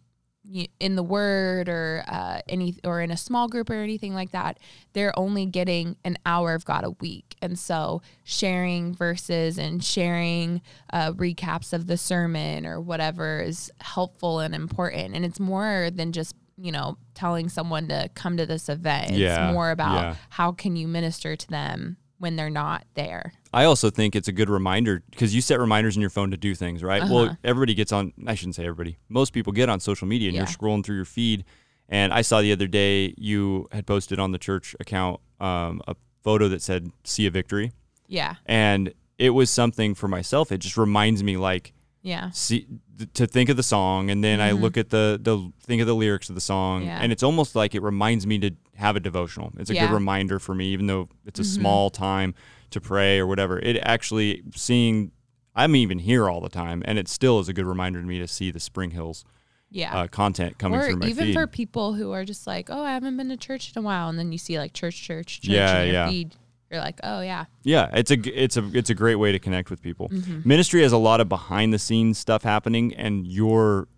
in the word or uh, any or in a small group or anything like that, they're only getting an hour of God a week. And so sharing verses and sharing uh, recaps of the sermon or whatever is helpful and important. And it's more than just you know telling someone to come to this event. Yeah, It's more about yeah. how can you minister to them when they're not there. I also think it's a good reminder because you set reminders in your phone to do things, right? Uh-huh. Well, everybody gets on, I shouldn't say everybody, most people get on social media and you're scrolling through your feed. And I saw the other day you had posted on the church account um, a photo that said, See a victory. Yeah. And it was something for myself. It just reminds me, like, Yeah. see th- to think of the song and then I Mhm. look at the the think of the lyrics of the song Yeah. and it's almost like it reminds me to have a devotional. It's a Yeah. good reminder for me even though it's a Mhm. small time to pray or whatever. It actually seeing I'm even here all the time and it still is a good reminder to me to see the Spring Hills Yeah. uh, content coming or through my even feed. for people who are just like, oh, I haven't been to church in a while, and then you see like church, church, church Yeah, yeah. feed. You're like, oh yeah, Yeah, it's a it's a it's a great way to connect with people. Mhm. Ministry has a lot of behind the scenes stuff happening, and you're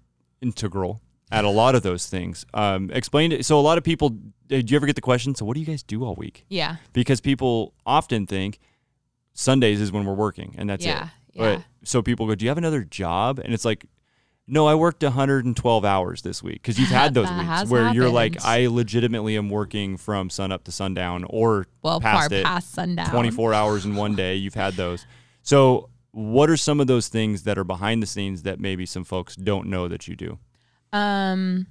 integral at a lot of those things. Um, explain it. So a lot of people, did you ever get the question? So what do you guys do all week? yeah, Because people often think Sundays is when we're working, and that's yeah, it. yeah. But so people go, do you have another job? And it's like. No, I worked 112 hours this week because you've had *laughs* those weeks where you're like. I legitimately am working from sun up to sundown, or well, past far it, past sundown. 24 hours in one day. You've had those. So, what are some of those things that are behind the scenes that maybe some folks don't know that you do? Um.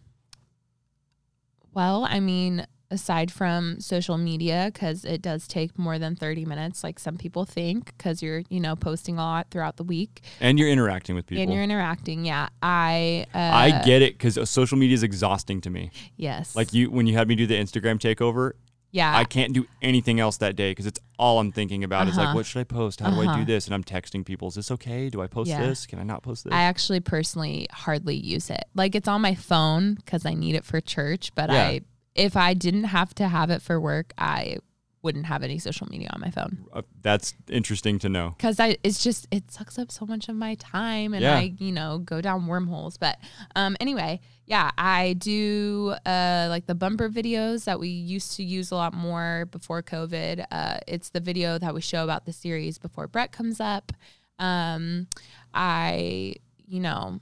Well, I mean, aside from social media, because it does take more than thirty minutes, like some people think, because you're you know posting a lot throughout the week And you're interacting with people. and you're interacting. Yeah, I. Uh, I get it because social media is exhausting to me. Yes. Like you, when you had me do the Instagram takeover, Yeah. I can't do anything else that day because it's all I'm thinking about is like, Uh-huh. what should I post? How do I do Uh-huh. this? And I'm texting people. Is this okay? Do I post Yeah. this? Can I not post this? I actually personally hardly use it. Like it's on my phone because I need it for church, but Yeah. I if I didn't have to have it for work, I wouldn't have any social media on my phone Uh, that's interesting to know. because I it's just it sucks up so much of my time and Yeah. I you know go down wormholes. But um anyway, yeah, I do uh like the bumper videos that we used to use a lot more before COVID. Uh, it's the video that we show about the series before Brett comes up. Um, I you know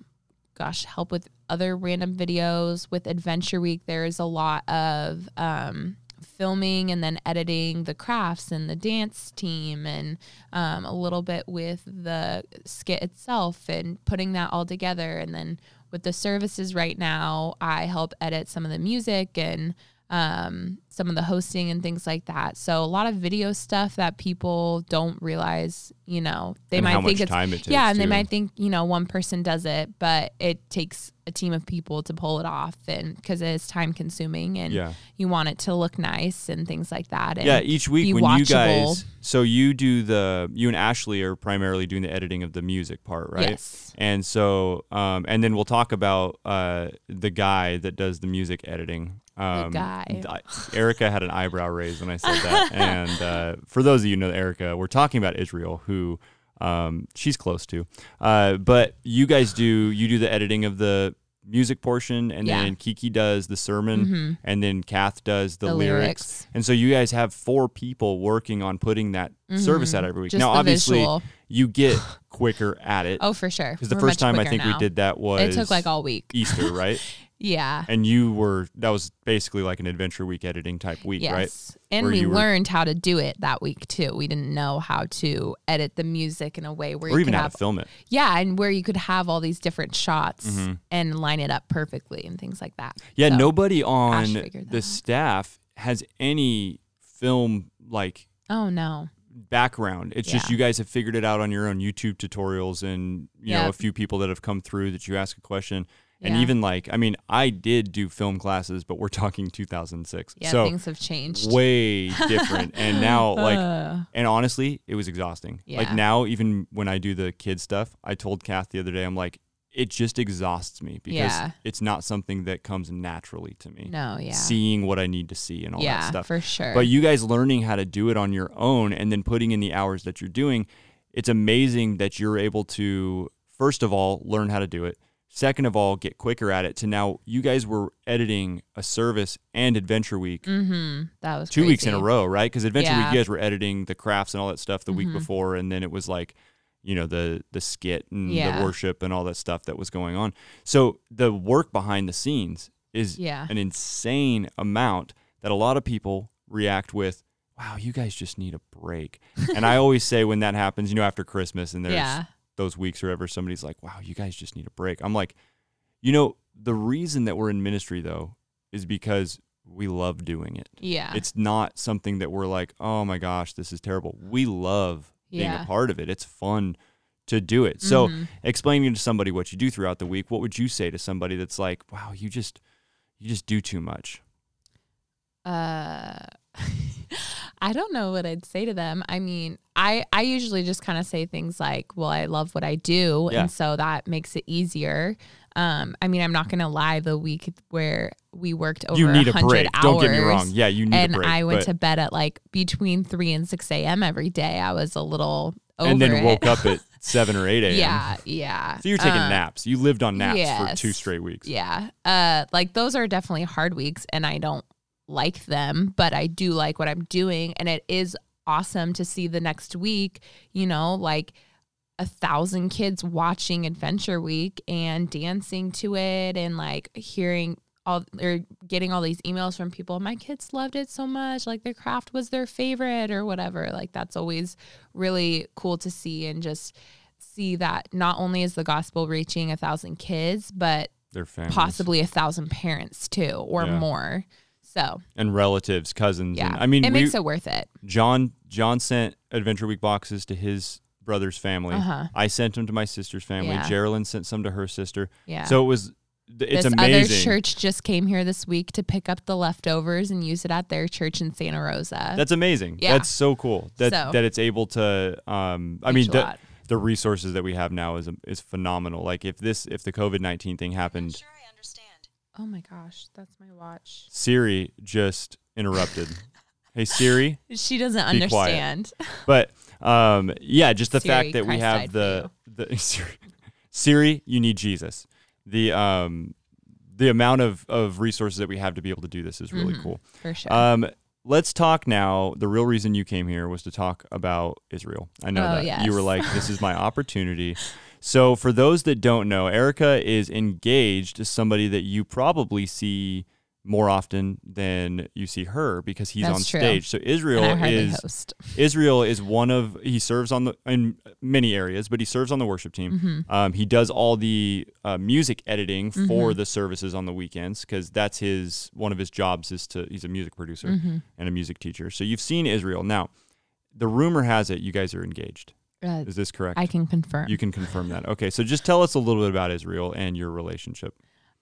gosh, help with other random videos. With Adventure Week, there's a lot of um, filming and then editing the crafts and the dance team, and um, a little bit with the skit itself and putting that all together. And then with the services right now, I help edit some of the music and um, some of the hosting and things like that. So a lot of video stuff that people don't realize, you know, they and might think it's time it takes. yeah, and they might think you know one person does it, but it takes a team of people to pull it off, and because it's time consuming, and Yeah. you want it to look nice and things like that. And yeah, each week when you watchable. guys, so you do the, you and Ashley are primarily doing the editing of the music part, right? Yes. And so, um, and then we'll talk about uh, the guy that does the music editing. Um, guy. Erika had an eyebrow raise when I said that. *laughs* and uh, for those of you who know Erika, we're talking about Israel, who um, she's close to. Uh, but you guys do, you do the editing of the music portion, and Yeah. then Kiki does the sermon, Mhm. and then Kath does the, The lyrics. lyrics. And so you guys have four people working on putting that service out every week. Just now, obviously, visual. you get quicker at it. *laughs* Oh, for sure. Because the We're first time I think we did that was it took like all week. Easter, right? *laughs* Yeah. and you were that was basically like an adventure week editing type week, yes. right? And Where we were- learned how to do it that week too. We didn't know how to edit the music in a way where Or you even could how have to film it. yeah, and where you could have all these different shots Mhm. and line it up perfectly and things like that. Yeah, So, nobody on the out. staff has any film like Oh no. background. It's just you guys have figured it out on your own YouTube tutorials and you know a few people that have come through that you ask a question. And Yeah. even like I mean, I did do film classes, but we're talking 2006. Yeah, so things have changed. way different. and *laughs* now like Uh, and honestly, it was exhausting. Like now even when I do the kid stuff, I told Kath the other day I'm like it just exhausts me because Yeah. it's not something that comes naturally to me. no, yeah. Seeing what I need to see and all that yeah, stuff. for sure. But you guys learning how to do it on your own and then putting in the hours that you're doing, it's amazing that you're able to, first of all, learn how to do it. Second of all, get quicker at it to now you guys were editing a service and Adventure Week mm-hmm. That was two weeks in a row, right? Because Adventure Week, you guys were editing the crafts and all that stuff the week Mhm. before, and then it was like, you know, the the skit and Yeah. the worship and all that stuff that was going on. So the work behind the scenes is Yeah. an insane amount that a lot of people react with. Wow, you guys just need a break. *laughs* and I always say when that happens, you know, after Christmas and there's Yeah. Those weeks or ever somebody's like, wow, you guys just need a break. I'm like, you know, the reason that we're in ministry though is because we love doing it. Yeah. It's not something that we're like, oh my gosh, this is terrible. We love being Yeah. a part of it. It's fun to do it. So, Mhm. explaining to somebody what you do throughout the week, what would you say to somebody that's like, "Wow, you just you just do too much." Uh, *laughs* I don't know what I'd say to them. I mean, I I usually just kind of say things like, "Well, I love what I do," Yeah. and so that makes it easier. Um, I mean, I'm not gonna lie. The week where we worked over you need a 100 break. hours, Don't get me wrong. Yeah, you need and a break. I went but- to bed at like between three and six a.m. every day. I was a little over and then it. woke up at *laughs* seven or eight a.m. Yeah, yeah. So you're taking Um, naps. You lived on naps for two straight weeks. Yeah. Uh like those are definitely hard weeks and I don't like them, but I do like what I'm doing and it is awesome to see the next week, you know, like a thousand kids watching Adventure Week and dancing to it and like hearing all or getting all these emails from people. My kids loved it so much. Like their craft was their favorite or whatever. Like that's always really cool to see and just see that not only is the gospel reaching a thousand kids, but Their families possibly a thousand parents too or Yeah. more. So and relatives, cousins. yeah, And, I mean, it we, makes it worth it. John John sent Adventure Week boxes to his brother's family. Uh huh. I sent them to my sister's family. Yeah. Geraldine sent some to her sister. Yeah. So it was. It's this amazing. other church just came here this week to pick up the leftovers and use it at their church in Santa Rosa. That's amazing. Yeah. That's so cool. That So- that it's able to. Um, I mean, the, the resources that we have now is is phenomenal. Like if this if the COVID nineteen thing happened, Sure, I understand. Oh my gosh, that's my watch. Siri just interrupted. *laughs* hey Siri, She doesn't Be quiet. understand. but um, yeah, just the Siri, fact that we have the the *laughs* Siri, Siri, you need Jesus. The um the amount of of resources that we have to be able to do this is really Mhm. cool. For sure. Um, let's talk now. The real reason you came here was to talk about Israel. I know Oh, that you were like, "This is my *laughs* opportunity." So, for those that don't know, Erika is engaged to somebody that you probably see more often than you see her because he's That's on true. stage. So Israel and I hardly is host. *laughs* Israel is one of he serves on the in many areas, but he serves on the worship team. Mhm. Um, he does all the uh, music editing for Mhm. the services on the weekends because that's his one of his jobs is to he's a music producer Mhm. and a music teacher. So you've seen Israel. Now, the rumor has it you guys are engaged. Uh, Is this correct? I can confirm. you can confirm that. Okay, so just tell us a little bit about Israel and your relationship.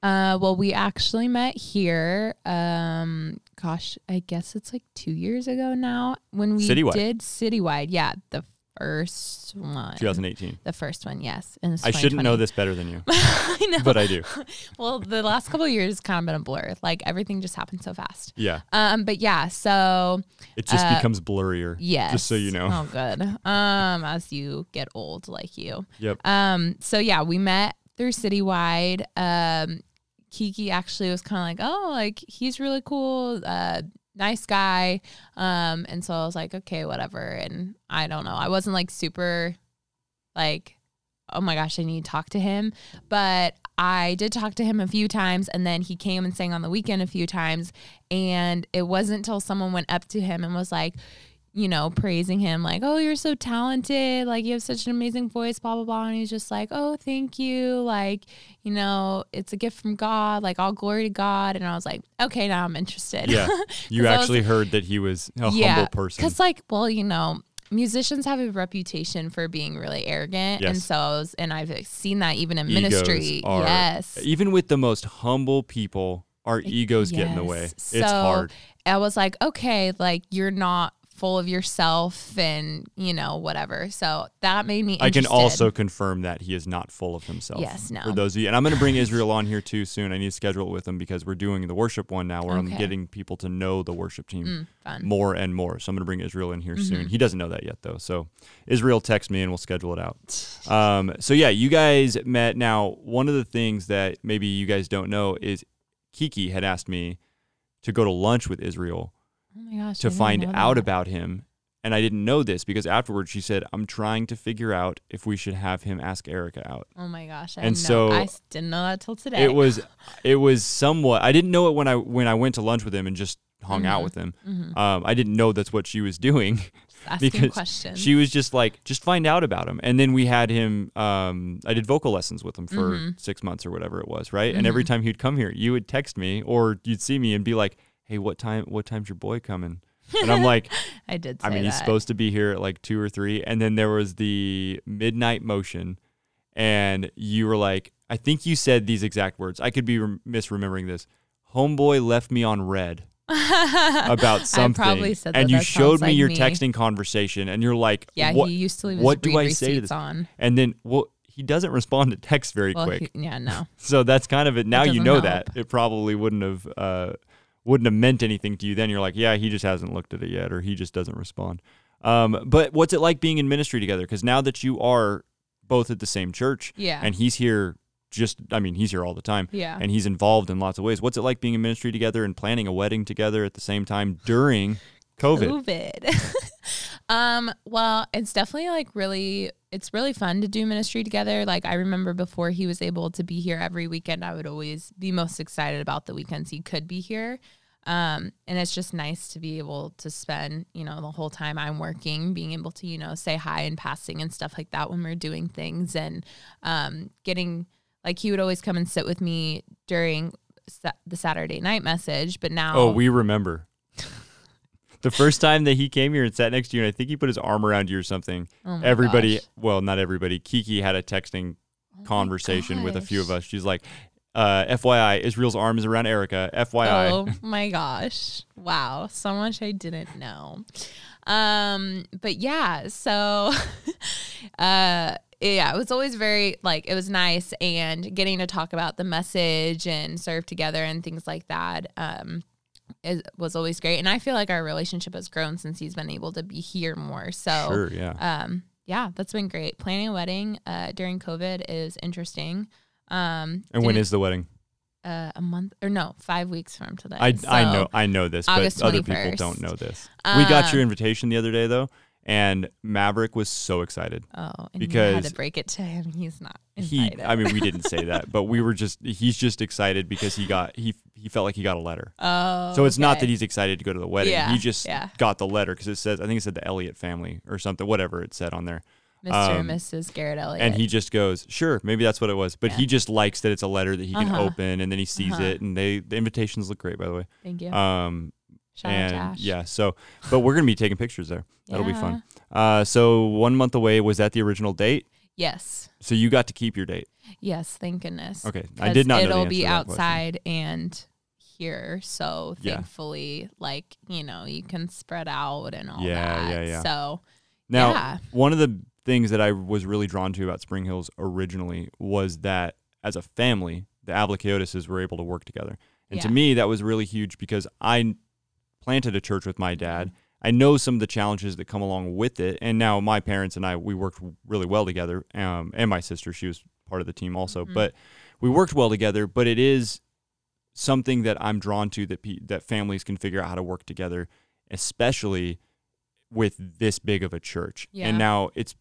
Uh, well, we actually met here. Um, gosh, I guess it's like two years ago now when we Citywide. did citywide. Yeah, the first one. 2018. The first one, yes. And I shouldn't know this better than you, *laughs* I know. but I do. *laughs* well, the last couple of years kind of been a blur. Like everything just happened so fast. Yeah, Um, but yeah, so it just Uh, becomes blurrier. yes. Just so you know. Oh, good. Um, as you get old, like you. Yep. Um, so yeah, we met through Citywide. Um, Kiki actually was kind of like, oh, like he's really cool, uh, nice guy. Um, and so I was like, okay, whatever. And I don't know, I wasn't like super, like, oh my gosh, I need to talk to him. But I did talk to him a few times, and then he came and sang on the weekend a few times. And it wasn't until someone went up to him and was like, you know, praising him, like, oh, you're so talented. Like, you have such an amazing voice, blah, blah, blah. And he's just like, oh, thank you. Like, you know, it's a gift from God. Like, all glory to God. And I was like, okay, now I'm interested. Yeah. *laughs* You 'Cause I was- actually heard that he was a Yeah, humble *laughs* person. Because, like, well, you know, musicians have a reputation for being really arrogant. And so, I was, and I've seen that even in Egos ministry. are- yes. Even with the most humble people, our egos get in the way. Yes. it's hard. I was like, okay, like you're not full of yourself and, you know, whatever. So that made me I can also confirm that he is not full of himself. Yes, no. For those of you, and I'm going to bring Israel on here too soon. I need to schedule it with him because we're doing the worship one now, where I'm getting people to know the worship team Mm, more and more. So I'm going to bring Israel in here soon. Mhm. He doesn't know that yet though. So Israel, text me and we'll schedule it out. *sighs* Um, so yeah, you guys met. Now, one of the things that maybe you guys don't know is Kiki had asked me to go to lunch with Israel Oh my gosh. To find out that. about him. And I didn't know this because afterwards she said, I'm trying to figure out if we should have him ask Erika out. Oh my gosh. I And know. so I didn't know that till today. It was *sighs* it was somewhat I didn't know it when I when I went to lunch with him and just hung out Mhm. with him. Mhm. Um, I didn't know that's what she was *laughs* doing. Asking because questions. she was just like, just find out about him. And then we had him um I did vocal lessons with him for Mhm. six months or whatever it was, right? And every Mhm. time he'd come here, you would text me or you'd see me and be like, Hey, what time what time's your boy coming? And I'm like, *laughs* I did. Say I mean, he's supposed to be here at like two or three. And then there was the midnight motion, and you were like, I think you said these exact words. I could be rem- misremembering this. Homeboy left me on read *laughs* about something. probably said and that. you That showed me like your me. texting conversation, and you're like, Yeah, what? he used to leave what do I say to this? on. and then, well, he doesn't respond to text very Well, quick. he- yeah, no. *laughs* So that's kind of it. Now you know help. that it probably wouldn't have uh, wouldn't have meant anything to you. Then you're like, yeah, he just hasn't looked at it yet, or he just doesn't respond. Um, but what's it like being in ministry together? Because now that you are both at the same church, Yeah. and he's here, just I mean, he's here all the time, yeah. and he's involved in lots of ways. What's it like being in ministry together and planning a wedding together at the same time during COVID? COVID. *laughs* um, well, it's definitely like really it's really fun to do ministry together. Like I remember before he was able to be here every weekend, I would always be most excited about the weekends he could be here. Um, and it's just nice to be able to spend, you know, the whole time I'm working, being able to, you know, say hi and passing and stuff like that when we're doing things and um, getting like he would always come and sit with me during sa- the Saturday night message, but now Oh, we remember. The first time that he came here and sat next to you, and I think he put his arm around you or something. Oh everybody, gosh. well, not everybody. Kiki had a texting Oh conversation with a few of us. She's like, uh, "FYI, Israel's arm is around Erika." FYI, Oh *laughs* my gosh. Wow. So much I didn't know. Um, but yeah, so *laughs* uh yeah, it was always very like it was nice and getting to talk about the message and serve together and things like that. Um it was always great. And I feel like our relationship has grown since he's been able to be here more. So sure, yeah. um yeah, that's been great. Planning a wedding uh during COVID is interesting. Um and when is the wedding? uh, a month or no, five weeks from today. I, I know I know this, August but other people don't know this. we got your Um, invitation the other day though, and Maverick was so excited. Oh, and you had to break it to him. He's not He. I mean, we didn't say that, but we were just he's just excited because he got he he felt like he got a letter. *laughs* oh, So it's not that he's excited to go to the wedding. Yeah, he just yeah. got the letter because it says I think it said the Elliott family or something, whatever it said on there. Mr. um, and Mrs. Garett Elliott. And he just goes, sure, maybe that's what it was. But Yeah. he just likes that it's a letter that he can Uh-huh. open, and then he sees Uh-huh. it, and they the invitations look great, by the way. Thank you. Um, Shout and yeah, so but we're gonna be taking pictures there. That'll be fun. Uh, so one month away was that the original date? Yes. So you got to keep your date. Yes. Thank goodness. Okay, I did not It'll be to that question. outside and here, so Yeah. thankfully, like you know, you can spread out and all Yeah, that. yeah, yeah. So Now, yeah. one of the things that I was really drawn to about Spring Hills originally was that as a family, the Ablachaotises were able to work together. And to me, that was really huge because I planted a church with my dad. I know some of the challenges that come along with it. And now my parents and I, we worked really well together. Um, and my sister, she was part of the team also. Mhm. But we worked well together. But it is something that I'm drawn to that pe- that families can figure out how to work together, especially with this big of a church. Yeah. And now it's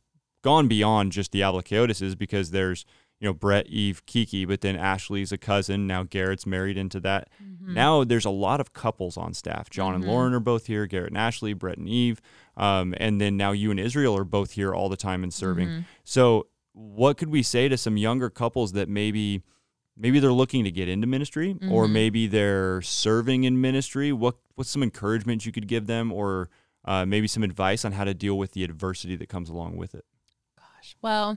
gone beyond just the Ablachaotises because there's you know Brett, Eve, Kiki, but then Ashley's a cousin. Now Garrett's married into that. Mhm. Now there's a lot of couples on staff. John and Mhm. Lauren are both here. Garrett and Ashley, Brett and Eve, um, and then now you and Israel are both here all the time and serving. Mhm. So what could we say to some younger couples that maybe maybe they're looking to get into ministry or Mhm. maybe they're serving in ministry? What what's some encouragement you could give them or uh, maybe some advice on how to deal with the adversity that comes along with it? Gosh. Well,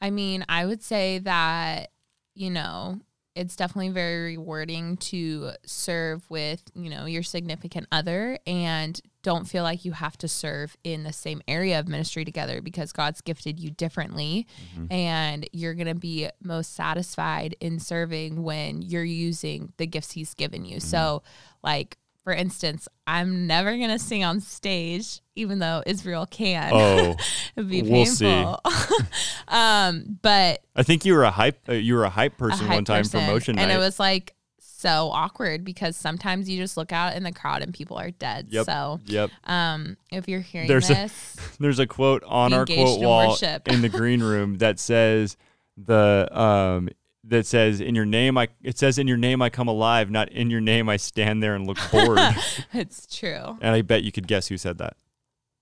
I mean, I would say that, you know, it's definitely very rewarding to serve with, you know, your significant other and don't feel like you have to serve in the same area of ministry together because God's gifted you differently Mhm. and you're going to be most satisfied in serving when you're using the gifts he's given you. So, like for instance, I'm never going to sing on stage even though Israel can. Oh, *laughs* It'd be We'll see. painful. *laughs* um, but I think you were a hype uh, you were a hype a person hype one time for person. motion and night. it was like so awkward because sometimes you just look out in the crowd and people are dead. Yep. So, yep. um, if you're hearing There's a- this, *laughs* There's a quote on our quote in wall worship. in the green room that says the um that says in your name I it says in your name I come alive, not in your name I stand there and look bored. *laughs* it's true. and I bet you could guess who said that.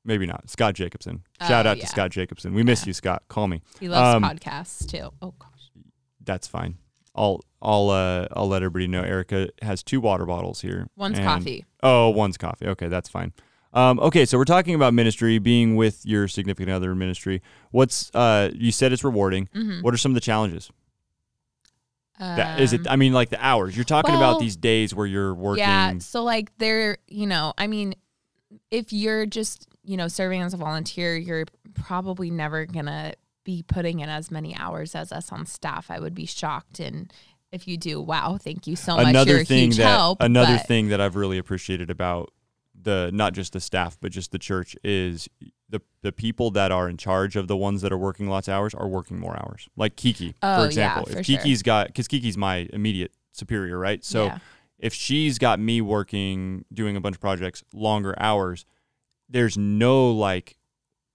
Maybe not. Scott Jacobson. Shout Oh, out yeah. to Scott Jacobson. We miss you, Scott. Call me. He loves Um, podcasts too. Oh gosh. That's fine. I'll I'll uh I'll let everybody know Erika has two water bottles here. One's and- coffee. Oh, one's coffee. Okay, that's fine. Um, okay, so we're talking about ministry, being with your significant other in ministry. What's uh, you said it's rewarding. Mhm. What are some of the challenges? That, is it? I mean, like the hours. You're talking well, about these days where you're working. Yeah. So like they're, you know, I mean, if you're just, you know, serving as a volunteer, you're probably never gonna be putting in as many hours as us on staff. I would be shocked and if you do, wow, thank you so much. another You're thing that help. another but- thing that I've really appreciated about the not just the staff but just the church is the the people that are in charge of the ones that are working lots of hours are working more hours. Like Kiki, Oh, for yeah, example. for if sure. Kiki's got because Kiki's my immediate superior, right? So Yeah. if she's got me working doing a bunch of projects longer hours, there's no like,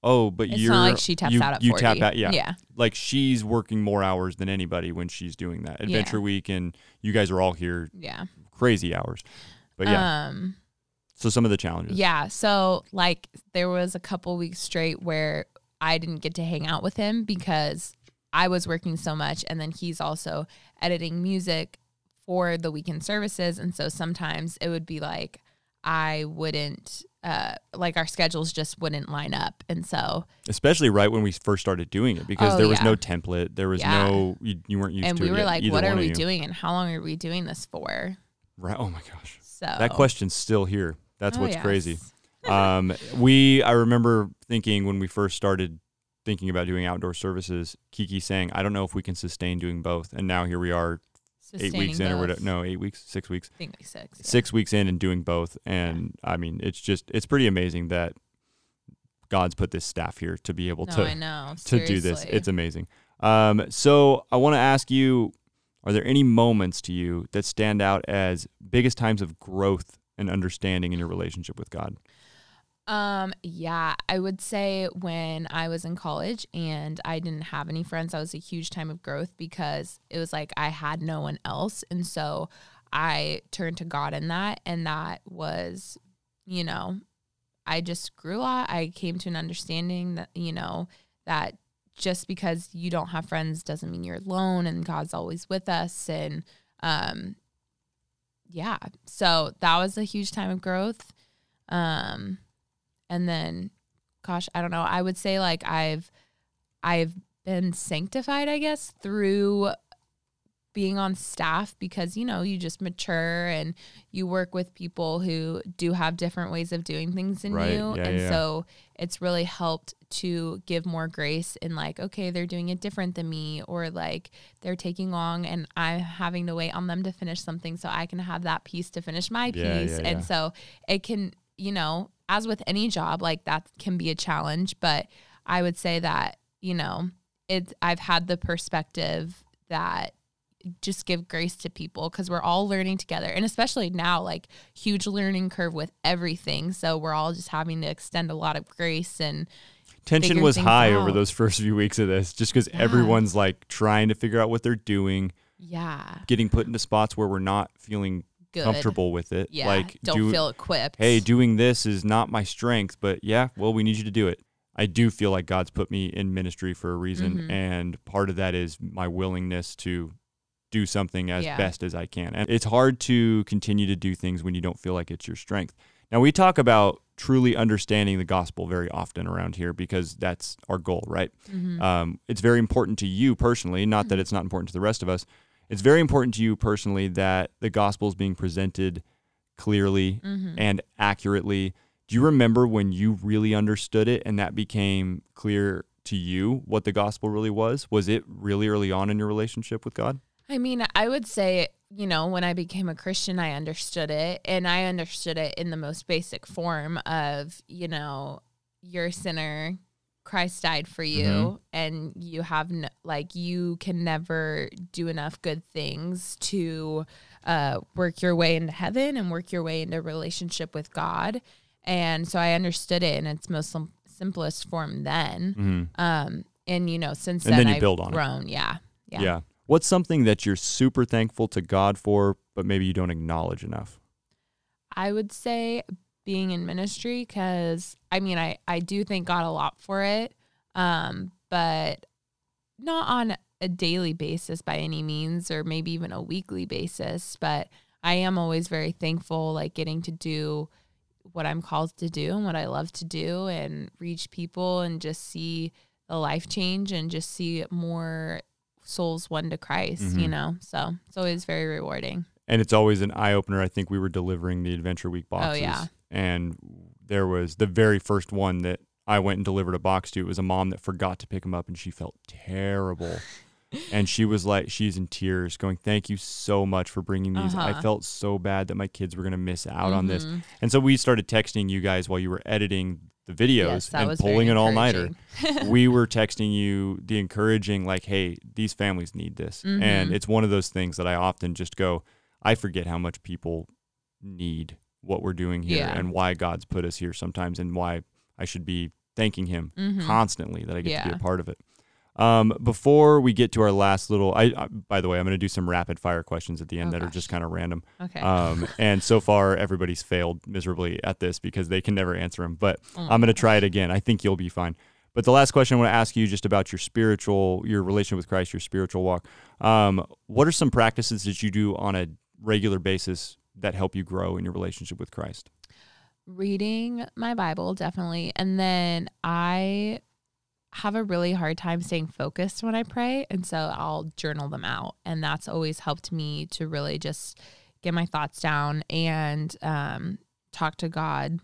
oh, but It's you're not like she taps you, out at you 40. tap out, yeah. Yeah. Like she's working more hours than anybody when she's doing that. Yeah. Adventure Week and you guys are all here Yeah. crazy hours. But yeah, Um so some of the challenges. Yeah. So like there was a couple weeks straight where I didn't get to hang out with him because I was working so much and then he's also editing music for the weekend services and so sometimes it would be like I wouldn't uh like our schedules just wouldn't line up and so Especially right when we first started doing it because Oh, there was yeah. no template. There was Yeah. no, you, you weren't used and to we were yet, like what are we doing and how long are we doing this for? Right. Oh my gosh. So That question's still here. That's Oh, what's yes. crazy. *laughs* um, we, I remember thinking when we first started thinking about doing outdoor services, Kiki saying, I don't know if we can sustain doing both. And now here we are eight weeks in or whatever. No, eight weeks, six weeks. I think like six. yeah. six weeks in and doing both. And I mean, it's just it's pretty amazing that God's put this staff here to be able No, to I know. to do this. It's amazing. Um, so I want to ask you: Are there any moments to you that stand out as biggest times of growth and understanding in your relationship with God? Um, yeah, I would say when I was in college and I didn't have any friends, that was a huge time of growth because it was like I had no one else. And so I turned to God in that. And that was, you know, I just grew a lot. I came to an understanding that, you know, that just because you don't have friends doesn't mean you're alone and God's always with us. And, um, yeah, so that was a huge time of growth. Um, and then gosh i don't know i would say like i've i've been sanctified i guess through being on staff because you know you just mature and you work with people who do have different ways of doing things than Right. you Yeah, and yeah. so it's really helped to give more grace in like okay they're doing it different than me or like they're taking long and i'm having to wait on them to finish something so i can have that piece to finish my piece Yeah, and so it can you know as with any job like that can be a challenge but i would say that you know it's i've had the perspective that just give grace to people because we're all learning together and especially now like huge learning curve with everything so we're all just having to extend a lot of grace and Tension was high over those first few weeks of this, just because Yeah. everyone's like trying to figure out what they're doing, yeah getting put into spots where we're not feeling good comfortable with it. yeah like don't do- feel equipped hey, doing this is not my strength, but yeah, well, we need you to do it. I do feel like God's put me in ministry for a reason, Mhm. and part of that is my willingness to do something as Yeah. best as I can. And it's hard to continue to do things when you don't feel like it's your strength. Now, we talk about truly understanding the gospel very often around here because that's our goal, right? Mhm. Um, it's very important to you personally, not that it's not important to the rest of us. It's very important to you personally that the gospel is being presented clearly Mhm. and accurately. Do you remember when you really understood it and that became clear to you what the gospel really was? Was it really early on in your relationship with God? I mean, I would say, you know, when I became a Christian, I understood it. And I understood it in the most basic form of, you know, you're a sinner, Christ died for you, Mhm. and you have, no, like, you can never do enough good things to uh, work your way into heaven and work your way into relationship with God. And so I understood it in its most sim- simplest form then. Mm-hmm. Um, and, you know, since And then, then you I've build on it. grown. Yeah. Yeah. Yeah. What's something that you're super thankful to God for, but maybe you don't acknowledge enough? I would say being in ministry because I mean I I do thank God a lot for it, um, but not on a daily basis by any means, or maybe even a weekly basis. But I am always very thankful, like getting to do what I'm called to do and what I love to do and reach people and just see the life change and just see more souls won to Christ, you Mhm. know. So it's always very rewarding. and it's always an eye opener. I think we were delivering the Adventure Week boxes. Oh, boxes, yeah. and there was the very first one that I went and delivered a box to. It was a mom that forgot to pick them up, and she felt terrible. *laughs* and she was like, she's in tears, going, "Thank you so much for bringing these. I Uh-huh. felt so bad that my kids were going to miss out on this." Mhm. And so we started texting you guys while you were editing the videos Yes, and pulling an all nighter. *laughs* we were texting you the encouraging, like, hey, these families need this. And Mhm. it's one of those things that I often just go, I forget how much people need what we're doing here Yeah. and why God's put us here sometimes and why I should be thanking Him Mhm. constantly that I get to be a part of it. Um, before we get to our last little, I, I by the way, I'm going to do some rapid fire questions at the end Oh, that are just kind of random. Okay. Um, and so far, everybody's failed miserably at this because they can never answer them. But Oh I'm going to try it again. I think you'll be fine. But the last question I want to ask you just about your spiritual, your relation with Christ, your spiritual walk. Um, what are some practices that you do on a regular basis that help you grow in your relationship with Christ? reading my Bible definitely, and then I have a really hard time staying focused when I pray, and so I'll journal them out, and that's always helped me to really just get my thoughts down and um, talk to God,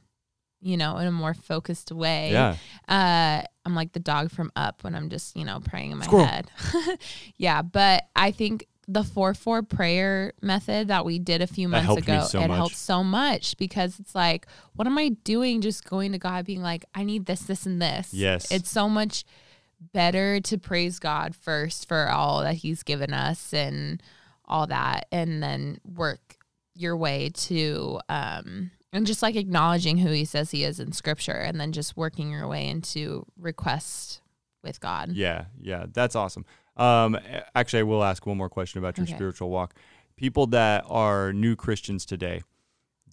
you know, in a more focused way. Yeah. Uh, I'm like the dog from Up when I'm just, you know, praying in my Squirrel. head. *laughs* yeah, but I think the four four prayer method that we did a few months ago, so it much. helped so much because it's like, what am I doing? Just going to God, being like, I need this, this, and this. Yes. it's so much better to praise God first for all that He's given us and all that, and then work your way to um and just like acknowledging who he says he is in scripture and then just working your way into request with God. Yeah, yeah, that's awesome. Um, actually, I will ask one more question about your Okay. spiritual walk. People that are new Christians today,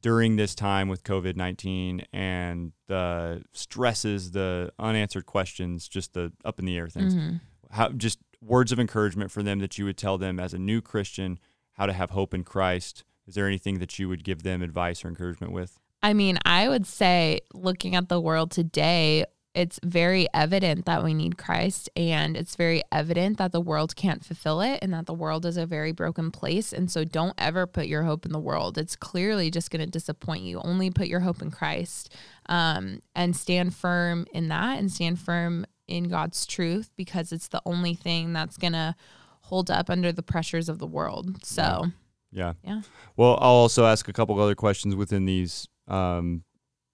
during this time with COVID nineteen and the stresses, the unanswered questions, just the up in the air things, Mhm. how just words of encouragement for them that you would tell them as a new Christian how to have hope in Christ. Is there anything that you would give them advice or encouragement with? I mean, I would say looking at the world today, it's very evident that we need Christ and it's very evident that the world can't fulfill it and that the world is a very broken place and so don't ever put your hope in the world. It's clearly just going to disappoint you. Only put your hope in Christ. Um, and stand firm in that and stand firm in God's truth because it's the only thing that's going to hold up under the pressures of the world. So, Yeah. Yeah. Well, I'll also ask a couple other questions within these um,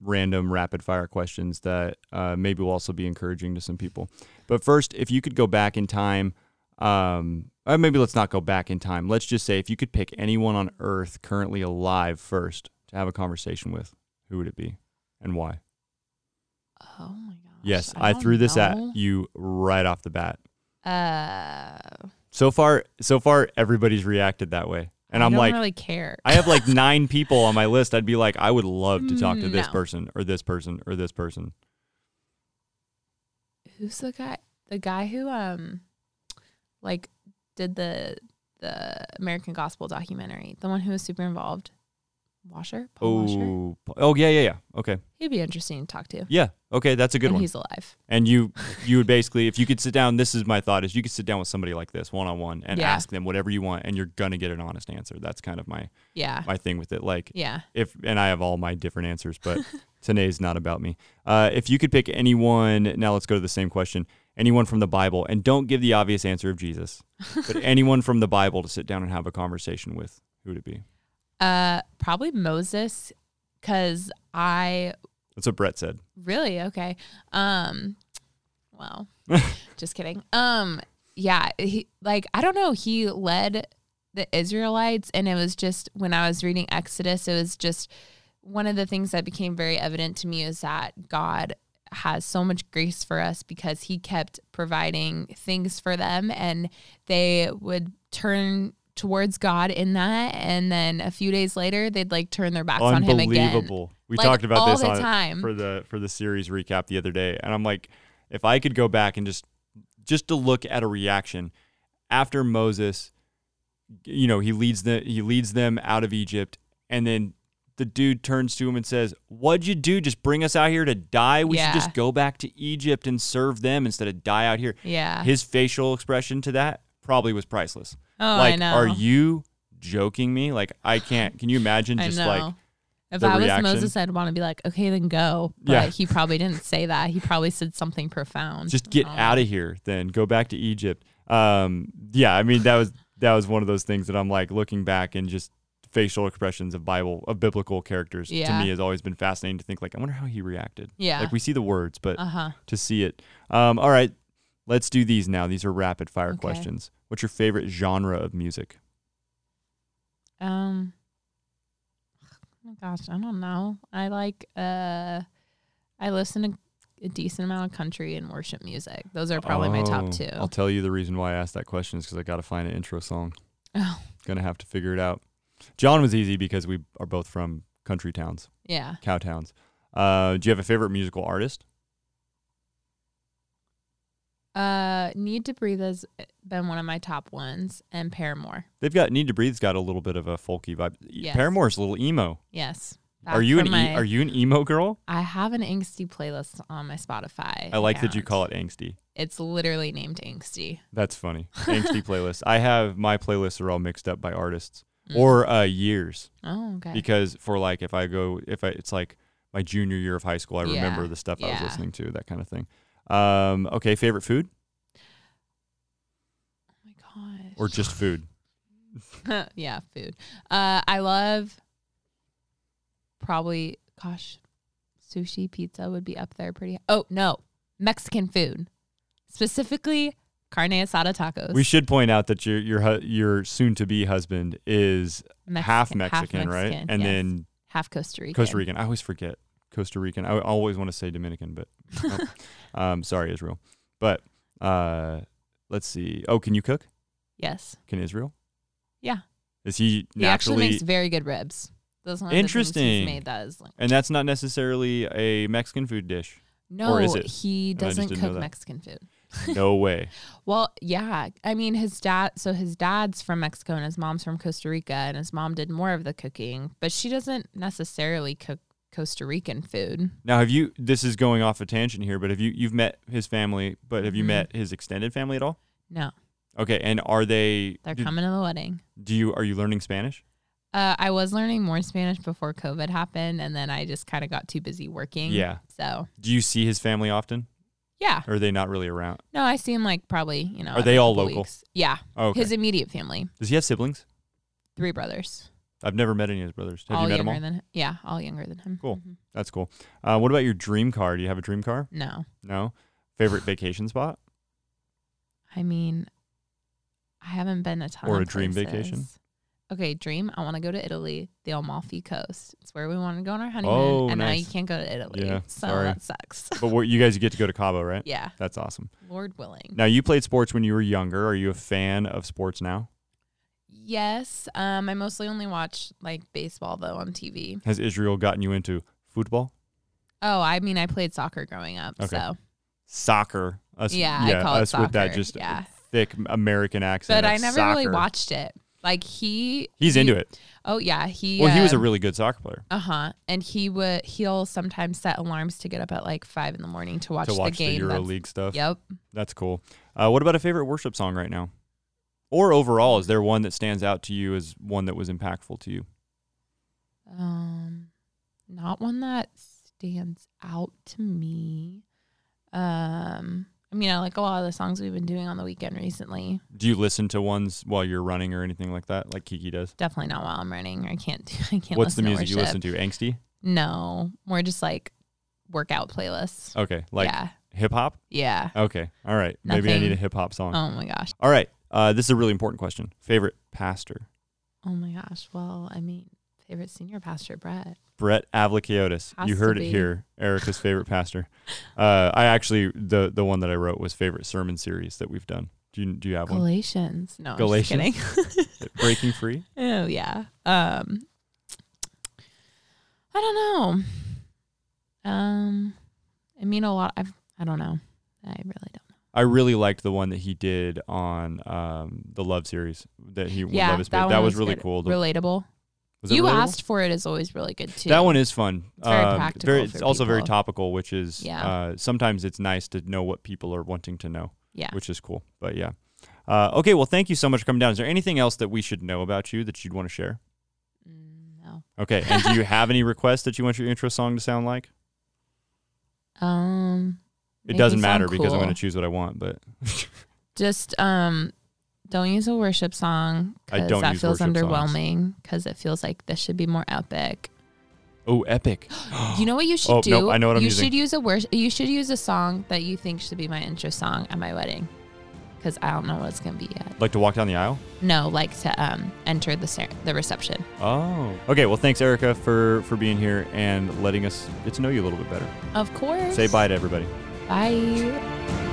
random rapid fire questions that uh, maybe will also be encouraging to some people. But first, if you could go back in time, um, maybe let's not go back in time. Let's just say if you could pick anyone on earth currently alive first to have a conversation with, who would it be and why? oh my gosh. Yes, I, don't threw this know. at you right off the bat. Uh, So far, so far, everybody's reacted that way, and I I'm don't like, really care. I have like *laughs* nine people on my list. I'd be like, I would love to talk to this No. person or this person or this person. Who's the guy? The guy who um, like, did the the American Gospel documentary. The one who was super involved. Washer. Paul Washer. Oh, oh yeah, yeah, yeah. Okay, He'd be interesting to talk to. yeah, okay, that's a good and one. he's alive. And you, *laughs* you would basically, if you could sit down, this is my thought: is you could sit down with somebody like this, one on one, and Yeah. ask them whatever you want, and you're gonna get an honest answer. That's kind of my Yeah. my thing with it. Like, Yeah. if and I have all my different answers, but *laughs* today's not about me. Uh, if you could pick anyone, now let's go to the same question. Anyone from the Bible, and don't give the obvious answer of Jesus, but *laughs* anyone from the Bible to sit down and have a conversation with, who would it be? Uh, probably Moses, because I That's what Brett said. Really? Okay. Um well, *laughs* just kidding. Um yeah, he like I don't know, he led the Israelites and it was just when I was reading Exodus, it was just one of the things that became very evident to me is that God has so much grace for us because he kept providing things for them and they would turn towards God in that and then a few days later they'd like turn their backs on him again. Unbelievable. We Like, talked about all this the on time. for the for the series recap the other day, and I'm like, if I could go back and just just to look at a reaction after Moses, you know, he leads the he leads them out of Egypt, and then the dude turns to him and says, "What'd you do? Just bring us out here to die? We Yeah. should just go back to Egypt and serve them instead of die out here." Yeah. His facial expression to that probably was priceless. oh, like, I know. are you joking me? Like, I can't. Can you imagine I just know. like if I was? Moses, I'd want to be like, okay, then go. But Yeah. he probably didn't say that. He probably said something profound. just get Um, out of here? Then go back to Egypt. Um, yeah, I mean that was that was one of those things that I'm like looking back and just facial expressions of Bible of biblical characters to me has always been fascinating to think like I wonder how he reacted. Yeah. Like we see the words, but Uh huh. to see it. Um, all right, let's do these now. These are rapid fire Okay. questions. What's your favorite genre of music? Um. Oh my gosh, I don't know. I like. Uh, I listen to a decent amount of country and worship music. Those are probably my Oh, top two. I'll tell you the reason why I asked that question is because I got to find an intro song. Oh. Gonna have to figure it out. John was easy because we are both from country towns, Yeah. cow towns. Uh, do you have a favorite musical artist? Uh, Need to Breathe has been one of my top ones, and Paramore. They've got Need to Breathe's got a little bit of a folky vibe. Yes. Paramore's a little emo. Yes. are you an from e- are you an emo girl? I have an angsty playlist on my Spotify. I like that you call it angsty. It's literally named angsty. That's funny. Angsty *laughs* playlist. I have my playlists are all mixed up by artists Mm. or uh, years Oh, okay. because for like if I go if I it's like my junior year of high school, I remember Yeah, the stuff I was listening to, that kind of thing. Um, okay, favorite food oh my gosh. or just food? *laughs* yeah, food. Uh, I love probably, gosh, sushi, pizza would be up there pretty. Oh no, Mexican food, specifically carne asada tacos. We should point out that your your hu- your soon to be husband is Mexican- half Mexican, right? Mexican, And yes. then half Costa Rican. Costa Rican. I always forget Costa Rican. I always want to say Dominican, but *laughs* *laughs* nope. um, sorry, Israel. But uh, let's see. Oh, can you cook? Yes, Can Israel? Yeah. Is he he actually makes very good ribs. That's one of the Interesting. made that is like, and that's not necessarily a Mexican food dish. no, is it? he And I just doesn't cook. Mexican food. *laughs* No way. Well, yeah. I mean, his dad, so his dad's from Mexico and his mom's from Costa Rica, and his mom did more of the cooking, but she doesn't necessarily cook Costa Rican food. Now, have you? This is going off a tangent here, but have you? You've met his family, but have you Mhm. met his extended family at all? No, Okay, and are they? they're do, coming to the wedding. do you? Are you learning Spanish? Uh, I was learning more Spanish before COVID happened, and then I just kind of got too busy working. Yeah. So, Do you see his family often, yeah. or are they not really around? No, I see him like probably, you know. Are they all local? weeks. Yeah. Oh, okay. His immediate family, Does he have siblings? three brothers. I've never met any of his brothers. Have all you met them younger all? than Yeah, all younger than him. Cool. Mhm. That's cool. Uh, what about your dream car? Do you have a dream car? No. No. Favorite vacation spot? *sighs* I mean, I haven't been a ton. Or a dream vacation? Okay, dream. I want to go to Italy, the Amalfi Coast. It's where we want to go on our honeymoon, Oh, and now you can't go to Italy. Yeah, so sorry. that sucks. But you guys get to go to Cabo, right? *laughs* yeah, That's awesome. Lord willing. Now you played sports when you were younger. Are you a fan of sports now? Yes. Um, I mostly only watch like baseball though on TV. Has Israel gotten you into football, Oh, I mean, I played soccer growing up. Okay. So, soccer? Us, Yeah, I call it us with that just yeah. thick American accent. but I never really watched it. Like he, He's he- into it. Oh yeah, he. Well, he was a um, really good soccer player. Uh huh. And he would he'll sometimes set alarms to get up at like five in the morning to watch, to watch the game. the That's- EuroLeague stuff. Yep. That's cool. Uh, what about a favorite worship song right now? Or overall, is there one that stands out to you as one that was impactful to you? Um, not one that stands out to me. Um, I mean, I like a lot of the songs we've been doing on the weekend recently. Do you listen to ones while you're running or anything like that, like Kiki does? Definitely not while I'm running. I can't. Do, *laughs* I can't. What's the music you listen to? Angsty? No, more just like workout playlists. Okay, like yeah, hip hop. yeah. Okay, all right. Maybe I need a hip hop song. Oh my gosh. All right, uh, this is a really important question. Favorite pastor? Oh my gosh. Well, I mean, favorite senior pastor, Brett. Brett Avlikiotis. Has You heard it here. Erika's favorite pastor. Uh, I actually the the one that I wrote was favorite sermon series that we've done. Do you do you have one? Galatians. No, Galatians? Kidding. *laughs* Breaking free. *laughs* oh yeah. Um, I don't know. Um, I mean a lot. I've, I don't know. I really don't. I really liked the one that he did on um, the Love series that he Yeah, Love is that, that one was really good. cool. Relatable. Was you relatable? asked for it is always really good too. That one is fun. It's very Um, practical very- it's also very topical, which is Yeah. uh, sometimes it's nice to know what people are wanting to know, Yeah. which is cool. But yeah. Uh, okay, well, thank you so much for coming down. Is there anything else that we should know about you that you'd want to share? Mm, no. Okay, and do you *laughs* have any requests that you want your intro song to sound like? Um. It make doesn't me matter because I'm cool. going to choose what I want, but *laughs* just um don't use a worship song I because don't that use feels worship songs. underwhelming because it feels like this should be more epic oh, epic. *gasps* you know what you should Oh, do nope, I know what I'm you using. should use a worship you should use a song that you think should be my intro song at my wedding because i don't know what it's gonna be yet Like to walk down the aisle? no like to um enter the cer- the reception Oh. Okay, well, thanks, Erika, for, for being here and letting us get to know you a little bit better. of course Say bye to everybody. Bye.